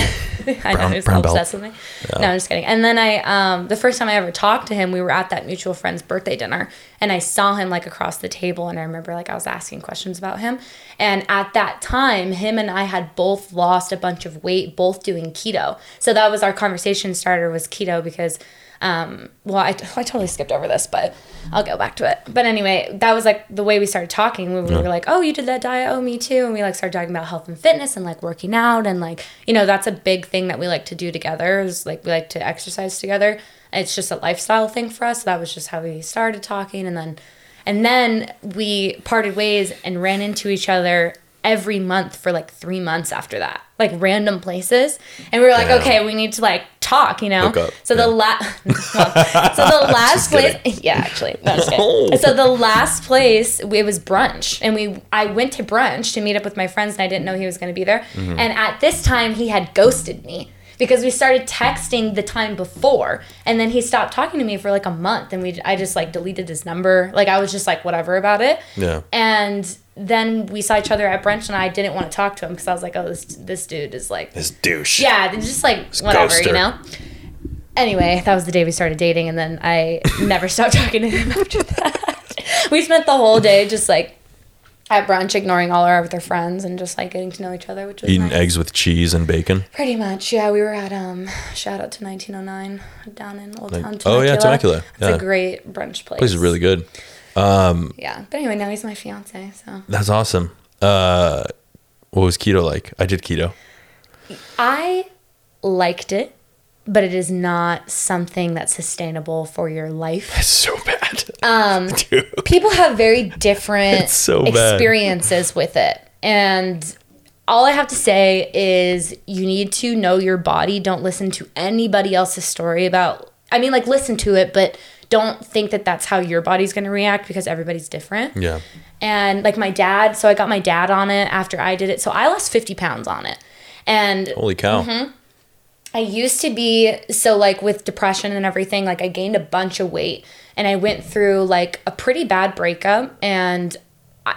I know Brown- he's brown belt. obsessed with me. No, I'm just kidding. And then I, um, the first time I ever talked to him, we were at that mutual friend's birthday dinner, and I saw him like across the table, and I remember like I was asking questions about him, and at that time, him and I had both lost a bunch of weight, both doing keto. So that was our conversation starter was keto because. Um, well, I, I totally skipped over this, but I'll go back to it. But anyway, that was like the way we started talking. We were like, oh, you did that diet? Oh, me too. And we like started talking about health and fitness and like working out. And like, you know, that's a big thing that we like to do together is like we like to exercise together. It's just a lifestyle thing for us. So That was just how we started talking. And then, and then we parted ways and ran into each other every month for like three months after that, like random places. And we were like, Damn. okay, we need to like talk, you know? Hook up, So the yeah. last, so the last place, yeah, actually, no. So the last place it was brunch, and we I went to brunch to meet up with my friends, and I didn't know he was going to be there. Mm-hmm. And at this time, he had ghosted me because we started texting the time before, and then he stopped talking to me for like a month, and we I just like deleted his number. Like I was just like whatever about it. Yeah. And then we saw each other at brunch, and I didn't want to talk to him because I was like, oh, this this dude is like this douche yeah, just like whatever, ghoster. you know. Anyway, that was the day we started dating, and then I never stopped talking to him after that. we spent the whole day just like at brunch, ignoring all our other friends, and just like getting to know each other, which was eating nice. eggs with cheese and bacon Pretty much, yeah. We were at um, shout out to 1909 down in Old Like- Town. oh, yeah, Temecula, It's yeah. a great brunch place. place is really good Yeah, but anyway, now he's my fiance, so that's awesome uh what was keto like i did keto I liked it but it is not something that's sustainable for your life. It's so bad. Um, Dude. people have very different so experiences with it. And all I have to say is you need to know your body. Don't listen to anybody else's story about, I mean, like, listen to it, but don't think that that's how your body's going to react because everybody's different. Yeah. And like my dad, so I got my dad on it after I did it. So I lost 50 pounds on it. And Holy cow. Mm-hmm. I used to be so like with depression and everything, like I gained a bunch of weight and I went through like a pretty bad breakup and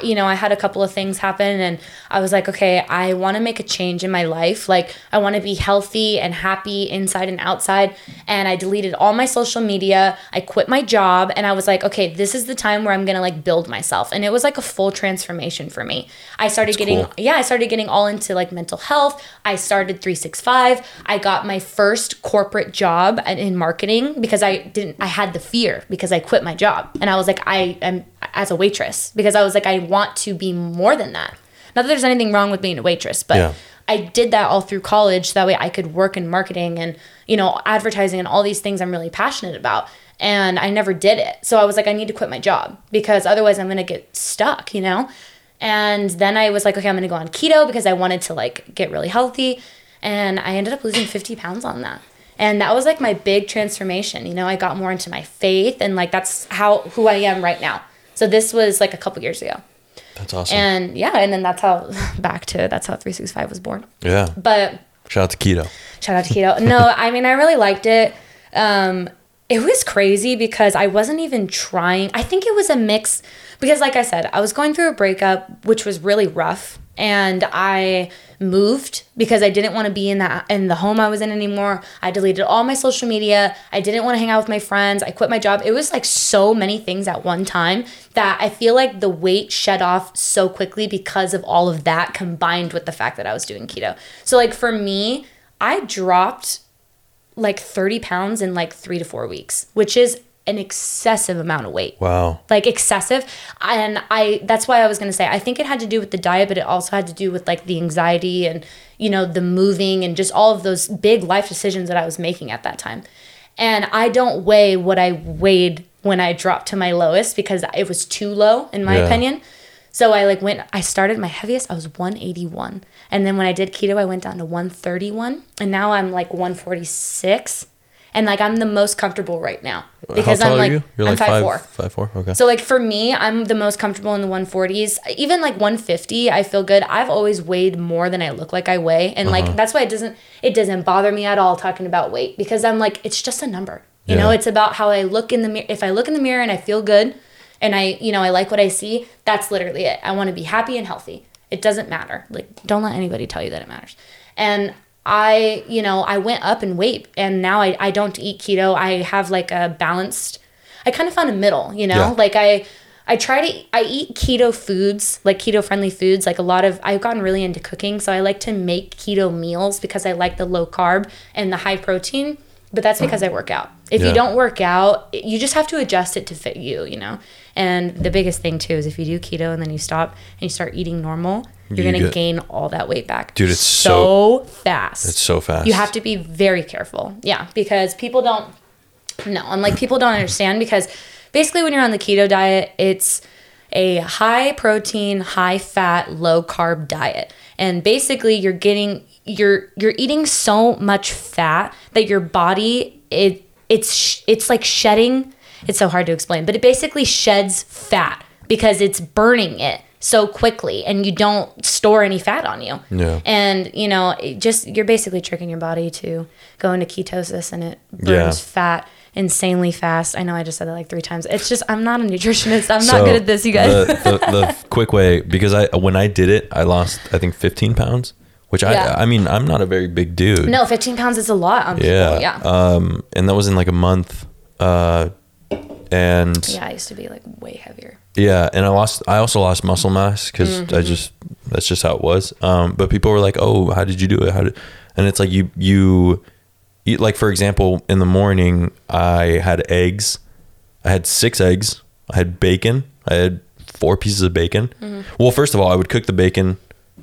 you know, I had a couple of things happen and I was like, okay, I want to make a change in my life. Like I want to be healthy and happy inside and outside and I deleted all my social media. I quit my job and I was like, okay, this is the time where I'm going to like build myself. And it was like a full transformation for me. I started getting cool. yeah, I started getting all into like mental health. I started 365. I got my first corporate job in marketing because I didn't I had the fear because I quit my job. And I was like I am as a waitress because I was like I want to be more than that. Not that there's anything wrong with being a waitress, but Yeah. I did that all through college that way I could work in marketing and you know advertising and all these things I'm really passionate about and I never did it. So I was like I need to quit my job because otherwise I'm going to get stuck, you know? And then I was like okay, I'm going to go on keto because I wanted to like get really healthy and I ended up losing 50 pounds on that. And that was like my big transformation. You know, I got more into my faith and like that's how who I am right now. So this was like a couple years ago. That's awesome. And yeah, and then that's how back to that's how 365 was born. yeah. But Shout out to Keto. shout out to keto. No, I mean I really liked it. Um, it was crazy because I wasn't even trying. I think it was a mix because, like I said, I was going through a breakup, which was really rough, and I moved because I didn't want to be in that in the home I was in anymore. I deleted all my social media. I didn't want to hang out with my friends. I quit my job. It was like so many things at one time that I feel like the weight shed off so quickly because of all of that combined with the fact that I was doing keto. So like for me, I dropped like 30 pounds in like three to four weeks, which is an excessive amount of weight. Wow. Like excessive. And I, that's why I was going to say, I think it had to do with the diet, but it also had to do with like the anxiety and, you know, the moving and just all of those big life decisions that I was making at that time. And I don't weigh what I weighed when I dropped to my lowest because it was too low, in my Yeah. opinion. So I like went, I started my heaviest, I was 181. And then when I did keto, I went down to 131. And now I'm like 146. And like I'm the most comfortable right now because I'm like, are you? You're I'm like five, five four. Five four. Okay. So like for me, I'm the most comfortable in the 140s. Even like 150, I feel good. I've always weighed more than I look like I weigh, and Uh-huh. like that's why it doesn't it doesn't bother me at all talking about weight because I'm like it's just a number. You know, it's about how I look in the mirror. If I look in the mirror and I feel good, and I you know I like what I see, that's literally it. I want to be happy and healthy. It doesn't matter. Like don't let anybody tell you that it matters. And I, you know, I went up in weight and now I, I don't eat keto. I have like a balanced I kind of found a middle, you know? Yeah. Like I I try to I eat keto foods, like keto friendly foods, like a lot of I've gotten really into cooking, so I like to make keto meals because I like the low carb and the high protein, but that's because I work out. If Yeah. you don't work out, you just have to adjust it to fit you, you know? And the biggest thing too is if you do keto and then you stop and you start eating normal, you're You going to gain all that weight back. Dude, it's so fast. It's so fast. You have to be very careful. Yeah, because people don't no, I'm like people don't understand because basically when you're on the keto diet, it's a high protein, high fat, low carb diet. And basically you're getting you're you're eating so much fat that your body it it's sh- it's like shedding it's so hard to explain, but it basically sheds fat because it's burning it so quickly and you don't store any fat on you. Yeah. And you know, it just you're basically tricking your body to go into ketosis and it burns Yeah. fat insanely fast. I know I just said that like three times. It's just I'm not a nutritionist. I'm So, not good at this, you guys. The, the, the quick way because I when I did it, I lost I think 15 pounds, which Yeah. I I mean I'm not a very big dude. no, 15 pounds is a lot on Yeah. Yeah. Um, and that was in like a month. Uh, and yeah, I used to be like way heavier. Yeah, and I lost. I also lost muscle mass because Mm-hmm. I just that's just how it was. Um, but people were like, "Oh, how did you do it? How did?" And it's like you you eat like for example, in the morning I had eggs. I had six eggs. I had bacon. I had four pieces of bacon. Mm-hmm. Well, first of all, I would cook the bacon,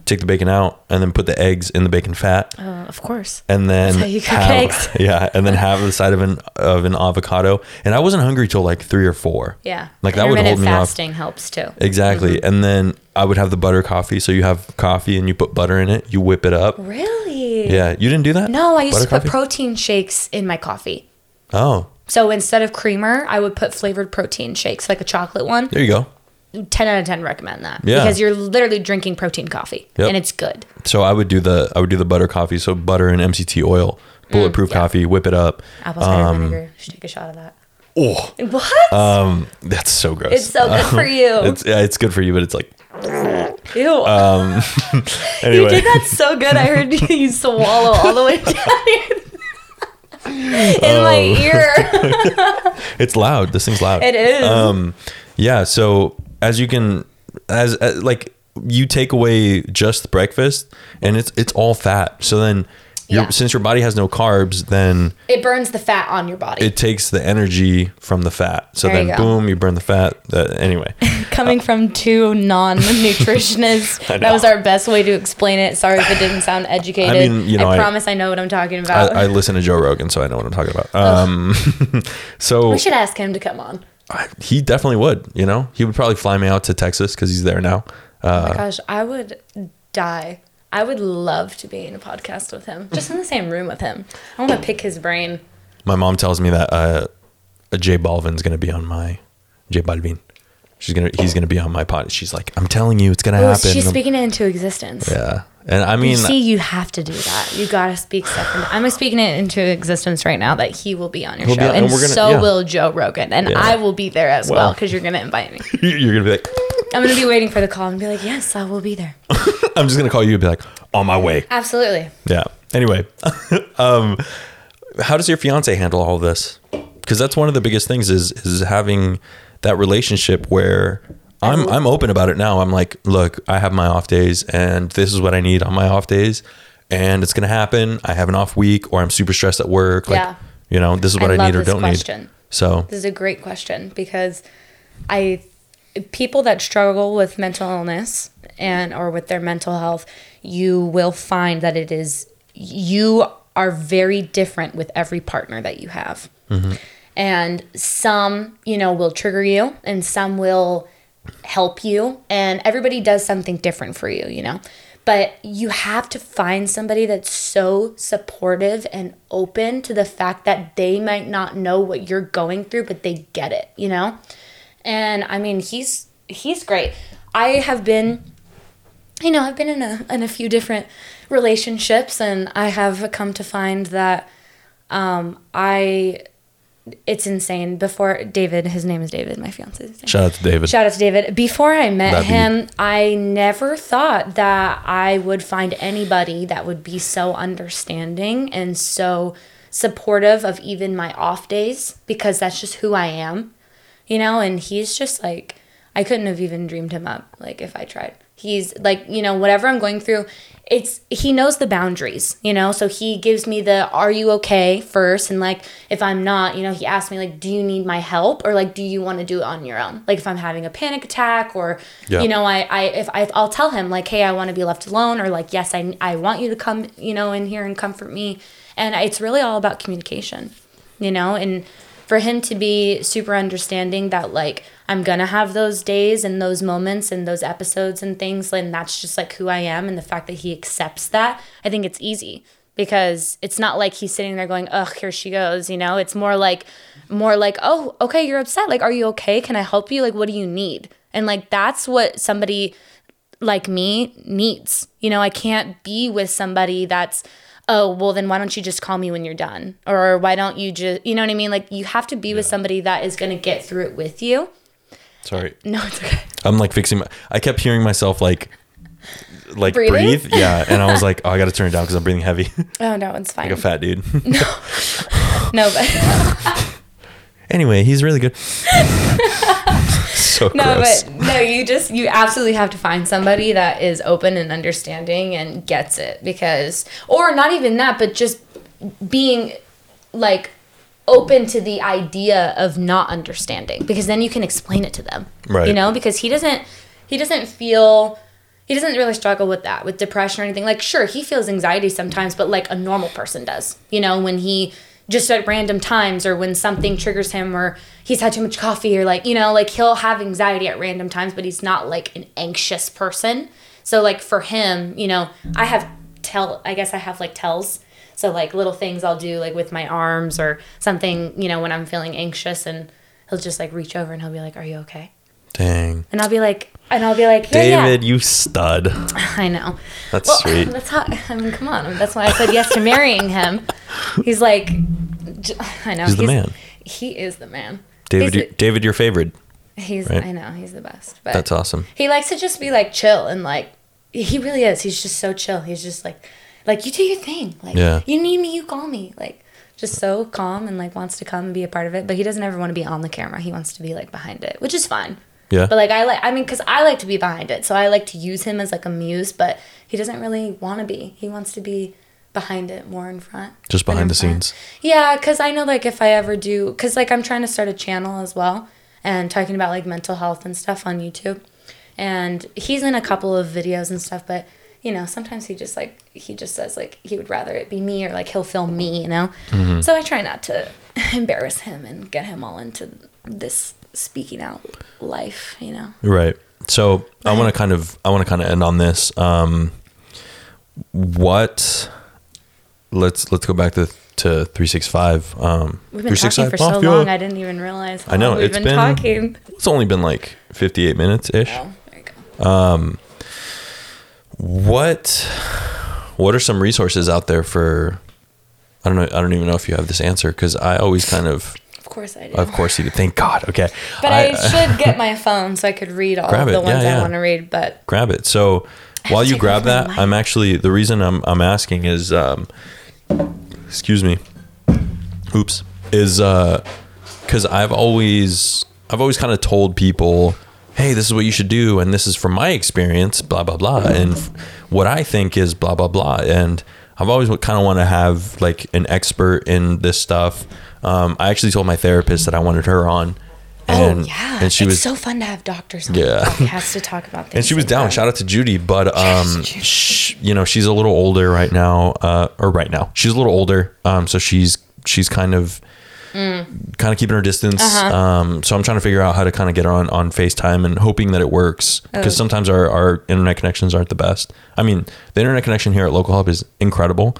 take the bacon out, and then put the eggs in the bacon fat, Uh, of course. and then how you cook have, yeah, and then have the side of an of an avocado. And I wasn't hungry till like three or four. Yeah. like that would hold me off. fasting helps too. Exactly. Mm-hmm. And then I would have the butter coffee. So you have coffee and you put butter in it, you whip it up. Really? Yeah. You didn't do that? No, I used Butter to put coffee? protein shakes in my coffee. Oh, So instead of creamer, I would put flavored protein shakes, like a chocolate one. there you go. 10 out of 10 recommend that. Yeah. Because you're literally drinking protein coffee Yep. and it's good. So I would do the I would do the butter coffee. So butter and MCT oil, bulletproof Mm, yeah. coffee, whip it up. Apple cider Um, vinegar. Should take a shot of that. Oh, What? um, that's so gross. it's so good for you. It's yeah, it's good for you, but it's like Ew. um. you did that so good. I heard you swallow all the way down in my Oh. ear. it's loud. This thing's loud. It is. Um, yeah. So as you can, as, as like you take away just breakfast, and it's it's all fat. So then, your Yeah. since your body has no carbs, then it burns the fat on your body. it takes the energy from the fat. So There then, you boom, you burn the fat. Uh, anyway, Coming from two non-nutritionists, that was our best way to explain it. Sorry if it didn't sound educated. I mean, you know, I- promise I know what I'm talking I, about. I listen to Joe Rogan, so I know what I'm talking about. Um, so we should ask him to come on. I- he definitely would. You know, he would probably fly me out to Texas because he's there now. Oh Uh, my gosh, I would die. I would love to be in a podcast with him, just in the same room with him. I want to pick his brain. My mom tells me that uh, J Balvin's gonna be on my J Balvin. She's gonna he's gonna be on my pod. She's like, I'm telling you, it's gonna Oh, happen. she's speaking it into existence. yeah, and I You mean, see, you have to do that. You gotta speak second. I'm speaking it into existence right now that he will be on your show, on- and, and gonna- so yeah. will Joe Rogan, and Yeah. I will be there as well Well. because you're gonna invite me. you're gonna be like, I'm gonna be waiting for the call and be like, "Yes, I will be there." I'm just gonna call you and be like, on my way. Absolutely. Yeah. Anyway, um, how does your fiance handle all of this? Because that's one of the biggest things is is having that relationship where I'm I'm open about it now. I'm like, look, I have my off days, and this is what I need on my off days, and it's gonna happen. I have an off week, or I'm super stressed at work. Like, Yeah. you know, this is what I, love need or don't question. need. So This is a great question because I people that struggle with mental illness and or with their mental health, you will find that it is you are very different with every partner that you have. Mm-hmm. And some, you know, will trigger you and some will help you and everybody does something different for you, you know. But you have to find somebody that's so supportive and open to the fact that they might not know what you're going through, but they get it, you know? And I mean, he's he's great. I have been you know, I've been in a in a few different relationships and I have come to find that um I it's insane. Before David, his name is David, my fiance. shout out to David. Shout out to David. Before I met That'd be- him, I never thought that I would find anybody that would be so understanding and so supportive of even my off days because that's just who I am. You know, and he's just like I couldn't have even dreamed him up like if I tried. He's like, you know, whatever I'm going through, it's he knows the boundaries, you know? So he gives me the are you okay first and like if I'm not, you know, he asks me like do you need my help or like do you want to do it on your own? Like if I'm having a panic attack or Yeah. you know, I I if I I'll tell him like hey, I want to be left alone or like yes, I I want you to come, you know, in here and comfort me. And it's really all about communication, you know? And for him to be super understanding that like I'm gonna have those days and those moments and those episodes and things, and that's just like who I am, and the fact that he accepts that, I think it's easy because it's not like he's sitting there going, "Ugh, here she goes," you know. It's more like, more like, "Oh, okay, you're upset. Like, are you okay? Can I help you? Like, what do you need?" And like that's what somebody like me needs. You know, I can't be with somebody that's oh, well then why don't you just call me when you're done? Or why don't you just you know what I mean? Like you have to be with somebody that is going to get through it with you. Sorry, No, it's okay. I'm like fixing. My, I kept hearing myself like. Like Breathing? breathe, yeah, and I was like, "Oh, I got to turn it down because I'm breathing heavy, Oh no, it's fine. like a fat dude." no. no, but anyway, he's really good. so no, gross. but no, you just you absolutely have to find somebody that is open and understanding and gets it because or not even that, but just being like open to the idea of not understanding because then you can explain it to them. Right. You know, because he doesn't he doesn't feel he doesn't really struggle with that, with depression or anything. Like, sure, he feels anxiety sometimes, but like a normal person does. You know, when he just at random times or when something triggers him or he's had too much coffee or like, you know, like he'll have anxiety at random times, but he's not like an anxious person. So like for him, you know, I have tell I guess I have like tells. So like little things I'll do like with my arms or something, you know, when I'm feeling anxious and he'll just like reach over and he'll be like, "Are you okay?" Dang. And I'll be like, and I'll be like, yeah, David, you stud. I know. That's Well, sweet. That's how. I mean, come on. That's why I said yes to marrying him. He's like, I know. He's the man. He is the man. David, you- David, your favorite. he's right? I know. He's the best. But That's awesome. he likes to just be like chill and like he really is. He's just so chill. He's just like, like you do your thing. Like Yeah. you need me, you call me. Like just so calm and like wants to come and be a part of it. But he doesn't ever want to be on the camera. He wants to be like behind it, which is fine. Yeah. But like I like, I mean, because I like to be behind it, so I like to use him as like a muse. But he doesn't really want to be. He wants to be behind it more in front. Just behind the front. scenes. Yeah, because I know like if I ever do, because like I'm trying to start a channel as well and talking about like mental health and stuff on YouTube. And he's in a couple of videos and stuff, but you know, sometimes he just like he just says like he would rather it be me or like he'll film me, you know. Mm-hmm. So I try not to embarrass him and get him all into this speaking out life, you know. Right. So I want to kind of I want to kind of end on this. Um, what? Let's let's go back to to three six five. Um, We've been talking for so long, I didn't even realize. How I know, long we've it's been, been- talking. It's only been like fifty eight minutes ish. Oh, there you go. What what are some resources out there for? I don't know. I don't even know if you have this answer because I always kind of, Of course I do. of course, you do. Thank God. Okay, But I, should get my phone so I could read all the ones Yeah, I want to read. But grab it. So while you grab that. I'm actually the reason I'm I'm asking is, um, excuse me, oops, is uh, because I've always I've always kind of told people, hey, this is what you should do, and this is from my experience, blah blah blah, and what I think is blah blah blah, and I've always kind of want to have like an expert in this stuff. Um, I actually told my therapist that I wanted her on. And, oh yeah, and she it's was so fun to have doctors on Yeah. podcast to talk about things. and she was like down. that. Shout out to Judy, but um, Judy. sh- you know, she's a little older right now, uh, or right now, she's a little older. Um, so she's she's kind of kind of keeping her distance. Mm. Uh-huh. Um, so I'm trying to figure out how to kind of get her on on Facetime and hoping that it works because Oh. sometimes our our internet connections aren't the best. I mean, the internet connection here at Local Hub is incredible.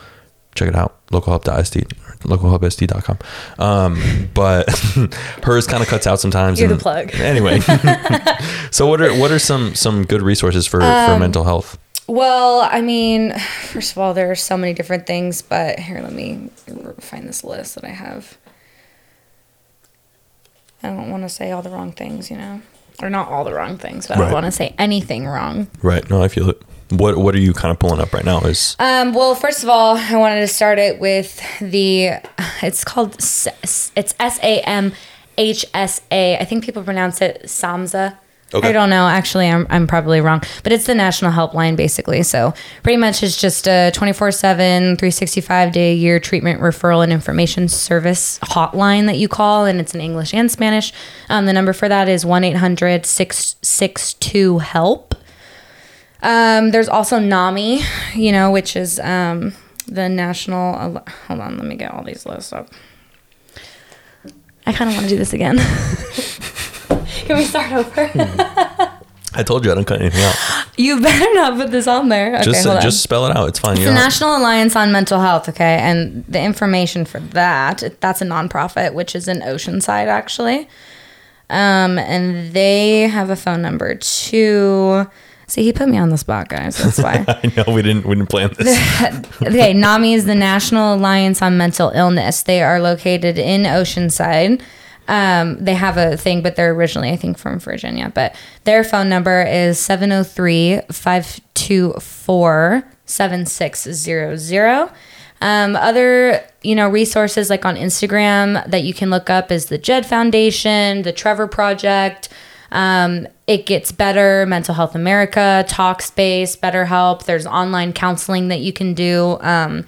Check it out, localhub.st, localhubst.com. Um, but hers kind of cuts out sometimes. You're the plug. Anyway, so what are what are some some good resources for Um, for mental health? Well, I mean, first of all, there are so many different things, but here, let me find this list that I have. I don't want to say all the wrong things, you know, or not all the wrong things, but I don't want to say anything wrong. Right. No, I feel it. What what are you kind of pulling up right now? Is Um, well, first of all, I wanted to start it with the. It's called. It's S A M H S A. I think people pronounce it Samza. Okay. I don't know. Actually, I'm, I'm probably wrong. But it's the national helpline, basically. So pretty much it's just a 24 7, 365 day a year treatment referral and information service hotline that you call. And it's in English and Spanish. Um, the number for that is 1 800 662 HELP. Um, there's also NAMI, you know, which is um, the national. Hold on, let me get all these lists up. I kind of want to do this again. Can we start over? I told you I don't cut anything out. you better not put this on there. Okay, just hold on. just spell it out. It's fine. It's the National Alliance on Mental Health, okay? And the information for that, that's a nonprofit, which is in Oceanside, actually. Um, and they have a phone number too. See, he put me on the spot, guys. That's why. I know we didn't we didn't plan this. okay, NAMI is the National Alliance on Mental Illness. They are located in Oceanside. Um, they have a thing, but they're originally, I think, from Virginia. But their phone number is 703 524 7600. Um, other, you know, resources like on Instagram that you can look up is the Jed Foundation, the Trevor Project, um, It Gets Better, Mental Health America, Talkspace, BetterHelp. There's online counseling that you can do. Um,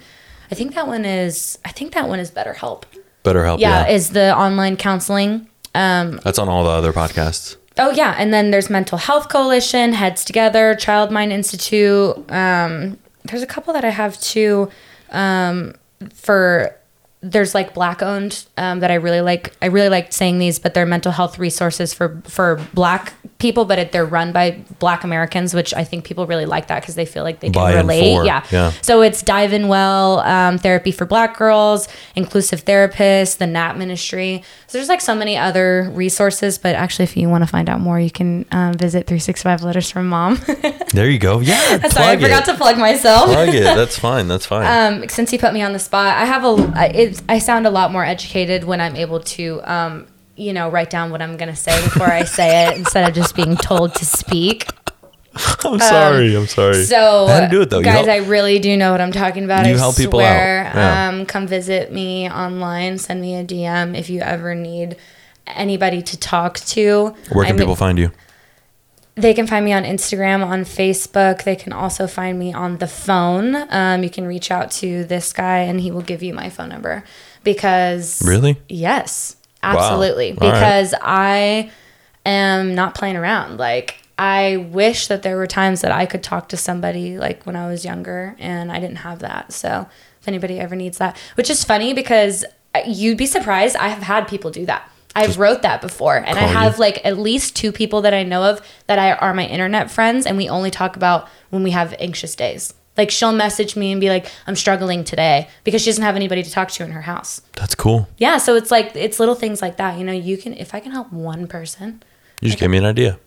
I think that one is. I think that one is BetterHelp. Better help. Yeah, Yeah. is the online counseling. Um, That's on all the other podcasts. Oh yeah, and then there's Mental Health Coalition, Heads Together, Child Mind Institute. Um, there's a couple that I have too. Um, for there's like black owned um, that I really like. I really like saying these, but they're mental health resources for for black people, but it, they're run by black Americans, which I think people really like that because they feel like they can By relate. Yeah. yeah. So it's Dive in Well, um, therapy for black girls, inclusive therapists, the NAP ministry. So there's like so many other resources, but actually, if you want to find out more, you can um, visit 365 Letters from Mom. There you go. Yeah. Sorry, I forgot it. to plug myself. plug it. That's fine. That's fine. Um, since you put me on the spot, I have a. It, I sound a lot more educated when I'm able to, um, you know, write down what I'm gonna say before I say it instead of just being told to speak. I'm sorry. I'm sorry. So, How to do it though? You guys, help- I really do know what I'm talking about. You I help people out. Yeah. Um, come visit me online. Send me a DM if you ever need anybody to talk to. Where can I'm- people find you? They can find me on Instagram, on Facebook. They can also find me on the phone. Um, you can reach out to this guy, and he will give you my phone number. Because Really? yes, absolutely. Right. Because I am not playing around. Like I wish that there were times that I could talk to somebody like when I was younger, and I didn't have that. So if anybody ever needs that, which is funny because you'd be surprised. I have had people do that. I've wrote that before, and I call you. have like at least two people that I know of that I are my internet friends, and we only talk about when we have anxious days. Like she'll message me and be like, "I'm struggling today" because she doesn't have anybody to talk to in her house. That's cool. Yeah, so it's like it's little things like that. You know, you can if I can help one person. You just gave me an idea.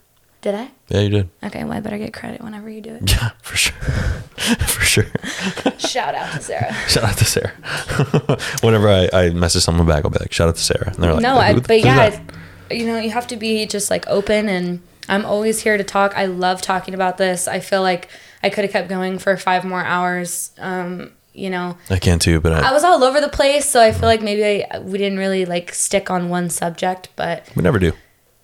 Did I? Yeah, you did. Okay, well I better get credit whenever you do it. Yeah, for sure. for sure. Shout out to Sarah. Shout out to Sarah. Whenever I, I message someone back, I'll be like, shout out to Sarah. And they're like, no, I, but yeah, that?" you know, you have to be just like open and I'm always here to talk. I love talking about this. I feel like I could have kept going for five more hours. Um, you know, I can too, but I I, was all over the place, so I feel like maybe I, we didn't really like stick on one subject, but we never do.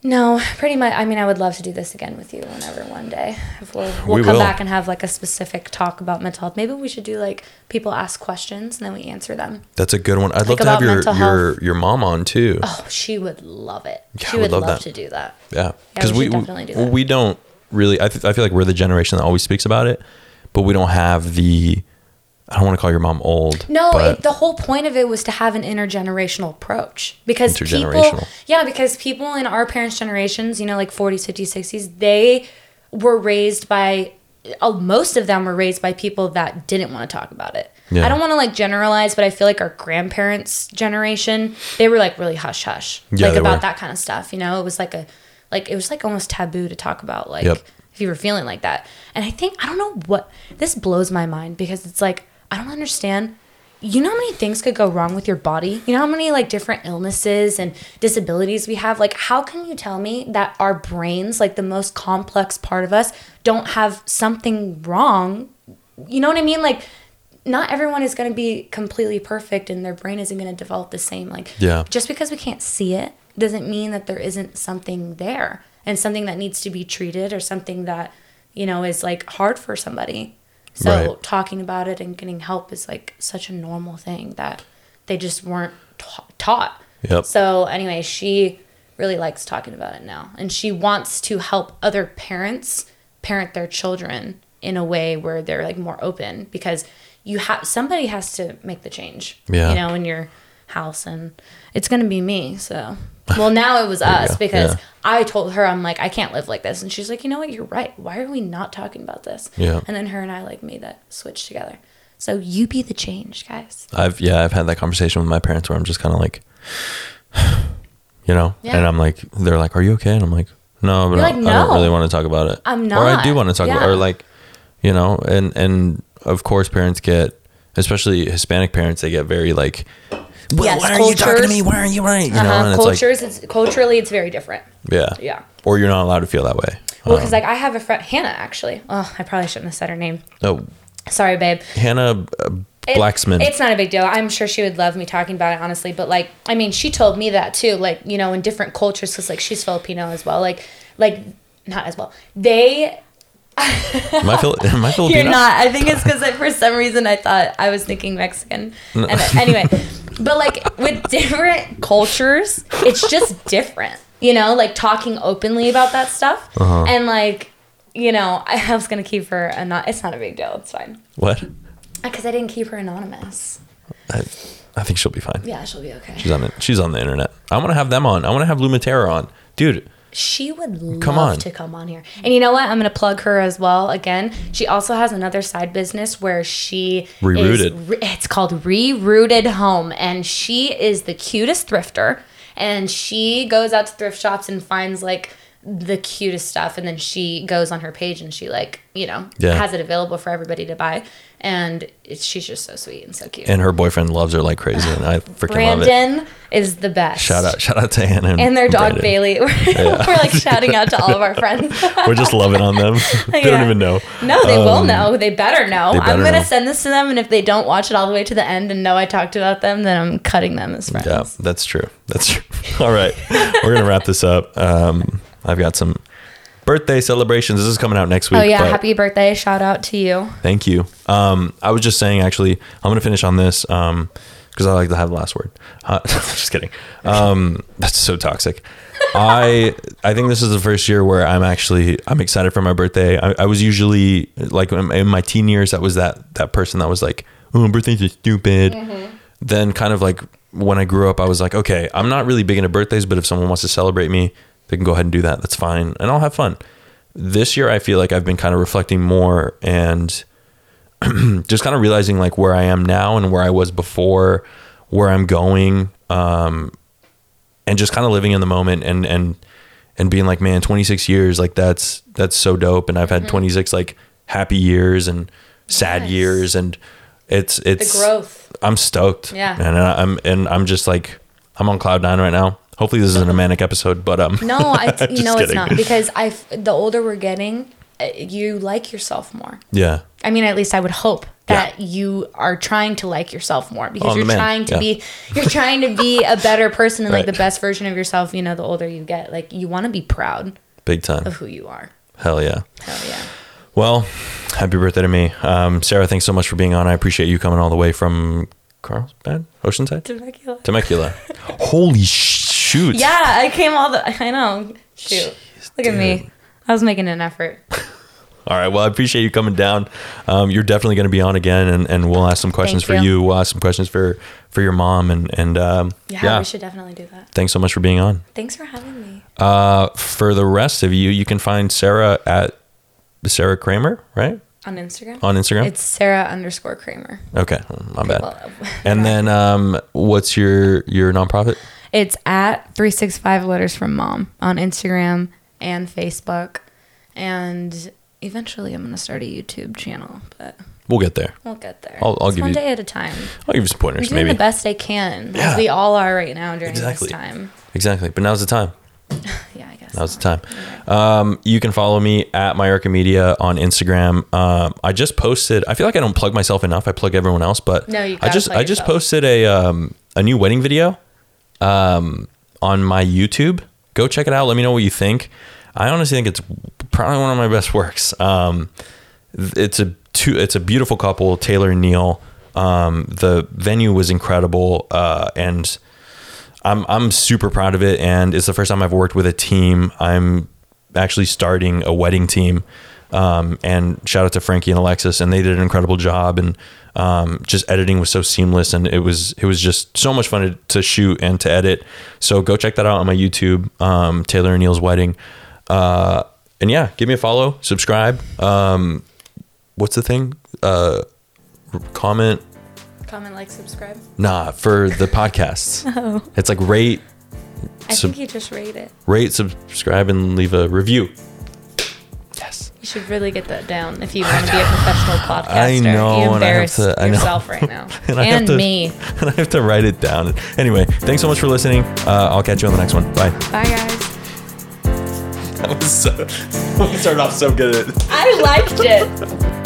no, pretty much. I mean, I would love to do this again with you whenever one day. If we'll, we'll We come will. back and have like a specific talk about mental health. Maybe we should do like people ask questions and then we answer them. That's a good one. I'd love to have your your your mom on too. Oh, she would love it. Yeah, she I would would love love that. to do that. Yeah, because we we do we don't really. I, th- I feel like we're the generation that always speaks about it, but we don't have the. I don't want to call your mom old. No, but it, the whole point of it was to have an intergenerational approach because people, Intergenerational. yeah, because people in our parents' generations, you know, like 40s, 50s, 60s, they were raised by, most of them were raised by people that didn't want to talk about it. Yeah. I don't want to like generalize, but I feel like our grandparents' generation, they were like really hush hush, Yeah, like about were. that kind of stuff. You know, it was like a, like it was like almost taboo to talk about, like Yep. if you were feeling like that. And I think I don't know what this blows my mind because it's like I don't understand. You know how many things could go wrong with your body? You know how many like different illnesses and disabilities we have? Like how can you tell me that our brains, like the most complex part of us, don't have something wrong? You know what I mean? Like not everyone is going to be completely perfect and their brain isn't going to develop the same like Yeah. just because we can't see it doesn't mean that there isn't something there and something that needs to be treated or something that you know is like hard for somebody so Right. talking about it and getting help is like such a normal thing that they just weren't ta- taught Yep. so anyway she really likes talking about it now and she wants to help other parents parent their children in a way where they're like more open because you have somebody has to make the change Yeah. you know in your house and it's gonna be me so well now it was us because Yeah. i told her i'm like i can't live like this and she's like you know what you're right why are we not talking about this Yeah. and then her and i like made that switch together so you be the change guys I've yeah, I've had that conversation with my parents where I'm just kind of like, you know, Yeah. and I'm like, they're like, "Are you okay?" And I'm like, "No, but You're I, like, I don't really want to talk about it." I'm not. or I do want to talk about, Yeah. or like, you know, and and of course, parents get, especially Hispanic parents, they get very like, well, Yes, why are you talking to me? Why aren't you right? You know, uh-huh. and it's like, cultures it's culturally it's very different yeah, yeah or you're not allowed to feel that way. well Um, because like i have a friend hannah actually oh i probably shouldn't have said her name no, sorry babe Hannah uh, It- It's not a big deal. I'm sure she would love me talking about it, honestly. But like, I mean, she told me that too. Like, you know, in different cultures, because like she's Filipino as well. Like, like not as well. They. Am I, Fili- am I Filipino? You're not. I think it's because for some reason I thought I was thinking Mexican. And anyway, but like with different cultures, it's just different. you know, like talking openly about that stuff. Uh-huh. And like, you know, I was gonna keep her a not. It's not a big deal. It's fine What? because I didn't keep her anonymous. I, I think she'll be fine. Yeah, she'll be okay. She's on it. She's on the internet. I want to have them on. I want to have Lumatera on, dude. She would love Come on. to come on here. And you know what? I'm going to plug her as well. Again, she also has another side business where she Rerooted. Re- it's called Rerooted Home, and she is the cutest thrifter. And she goes out to thrift shops and finds like the cutest stuff, and then she goes on her page and she like you know Yeah. has it available for everybody to buy. And it's, she's just so sweet and so cute. And her boyfriend loves her like crazy, and I freaking love it. Brandon is the best. Shout out, shout out to Hannah and, And their dog Brandon. Bailey. We're, we're like shouting out to all of our friends. We're just loving on them. they don't even know. No, they will Um, know. They better know. they I'm gonna know. send this to them, and if they don't watch it all the way to the end and know I talked about them, then I'm cutting them as friends. Yeah, that's true. That's true. All right, we're gonna wrap this up. Um, I've got some birthday celebrations. This is coming out next week. Oh yeah, happy birthday! Shout out to you. Thank you. Um, I was just saying, actually, I'm gonna finish on this because I like to have the last word. Uh, just kidding. Um, that's so toxic. I I think this is the first year where I'm actually I'm excited for my birthday. I, I was usually like in my teen years, that was that that person that was like, "Oh, birthdays are stupid." Then kind of like when I grew up, I was like, okay, I'm not really big into birthdays, but if someone wants to celebrate me, they can go ahead and do that. That's fine, and I'll have fun. This year, I feel like I've been kind of reflecting more and just kind of realizing like where I am now and where I was before, where I'm going, um, and just kind of living in the moment and and and being like, man, 26 years, like that's that's so dope. And I've had 26 like happy years and sad Yes. years, and it's it's growth. I'm stoked. Yeah. and I'm and I'm just like I'm on cloud nine right now. Hopefully, this isn't a manic episode, but um, No, I, you know it's kidding. not because I. The older we're getting, uh, you like yourself more. yeah, I mean, at least I would hope Yeah. that you are trying to like yourself more because Oh, you're trying to Yeah. be you're trying to be a better person and like the best version of yourself. You know, the older you get, like you want to be proud big time. of who you are. Hell yeah. Hell yeah. Well, happy birthday to me. Um, Sarah, thanks so much for being on. I appreciate you coming all the way from Carlsbad, Oceanside, Temecula. Temecula. Holy shoot. Yeah, I came all the. I know. Shoot. Look at me. I was making an effort. All right. Well, I appreciate you coming down. Um, you're definitely going to be on again, and, and we'll ask some questions Thank for you. you. We'll ask some questions for for your mom, and and um, Yeah, yeah. we should definitely do that. Thanks so much for being on. Thanks for having me. Uh, for the rest of you, you can find Sarah at Sarah Kramer, right? On Instagram? On Instagram. It's Sarah underscore Kramer. okay, my bad. Well, and then, um, what's your your nonprofit? It's at 365 Letters from Mom on Instagram and Facebook. And eventually I'm going to start a YouTube channel, but We'll get there. we'll get there. I'll- I'll give one you- day at a time. I'll give you some I'm pointers, doing maybe. the best I can, Yeah. as we all are right now during Exactly. this time. Exactly. But now's the time. Yeah, I guess. Now's so. the time. Um, you can follow me at Myarka Media on Instagram. Um, I just posted. I feel like I don't plug myself enough. I plug everyone else, but No, you I just I just posted a um, a new wedding video um, on my YouTube. Go check it out. Let me know what you think. I honestly think it's probably one of my best works. Um, it's a two, it's a beautiful couple, Taylor and Neil. Um, the venue was incredible, uh, and I'm I'm super proud of it. And it's the first time I've worked with a team. I'm actually starting a wedding team. Um, and shout out to Frankie and Alexis, and they did an incredible job. And um, just editing was so seamless, and it was it was just so much fun to, to shoot and to edit. So go check that out on my YouTube, um, Taylor and Neil's wedding. Uh, and yeah, give me a follow, subscribe. Um, what's the thing? Uh, comment. Comment, like, subscribe. Nah, for the podcasts. Oh, It's like rate, I Sub- think you just rate it. rate, subscribe, and leave a review. You should really get that down if you want to be a professional podcaster. I know, You and I have to- I know. yourself right now. And and to- me. And I have to write it down. Anyway, thanks so much for listening. Uh, I'll catch you on the next one. Bye. Bye, guys. That was so. we started off so good. I liked it.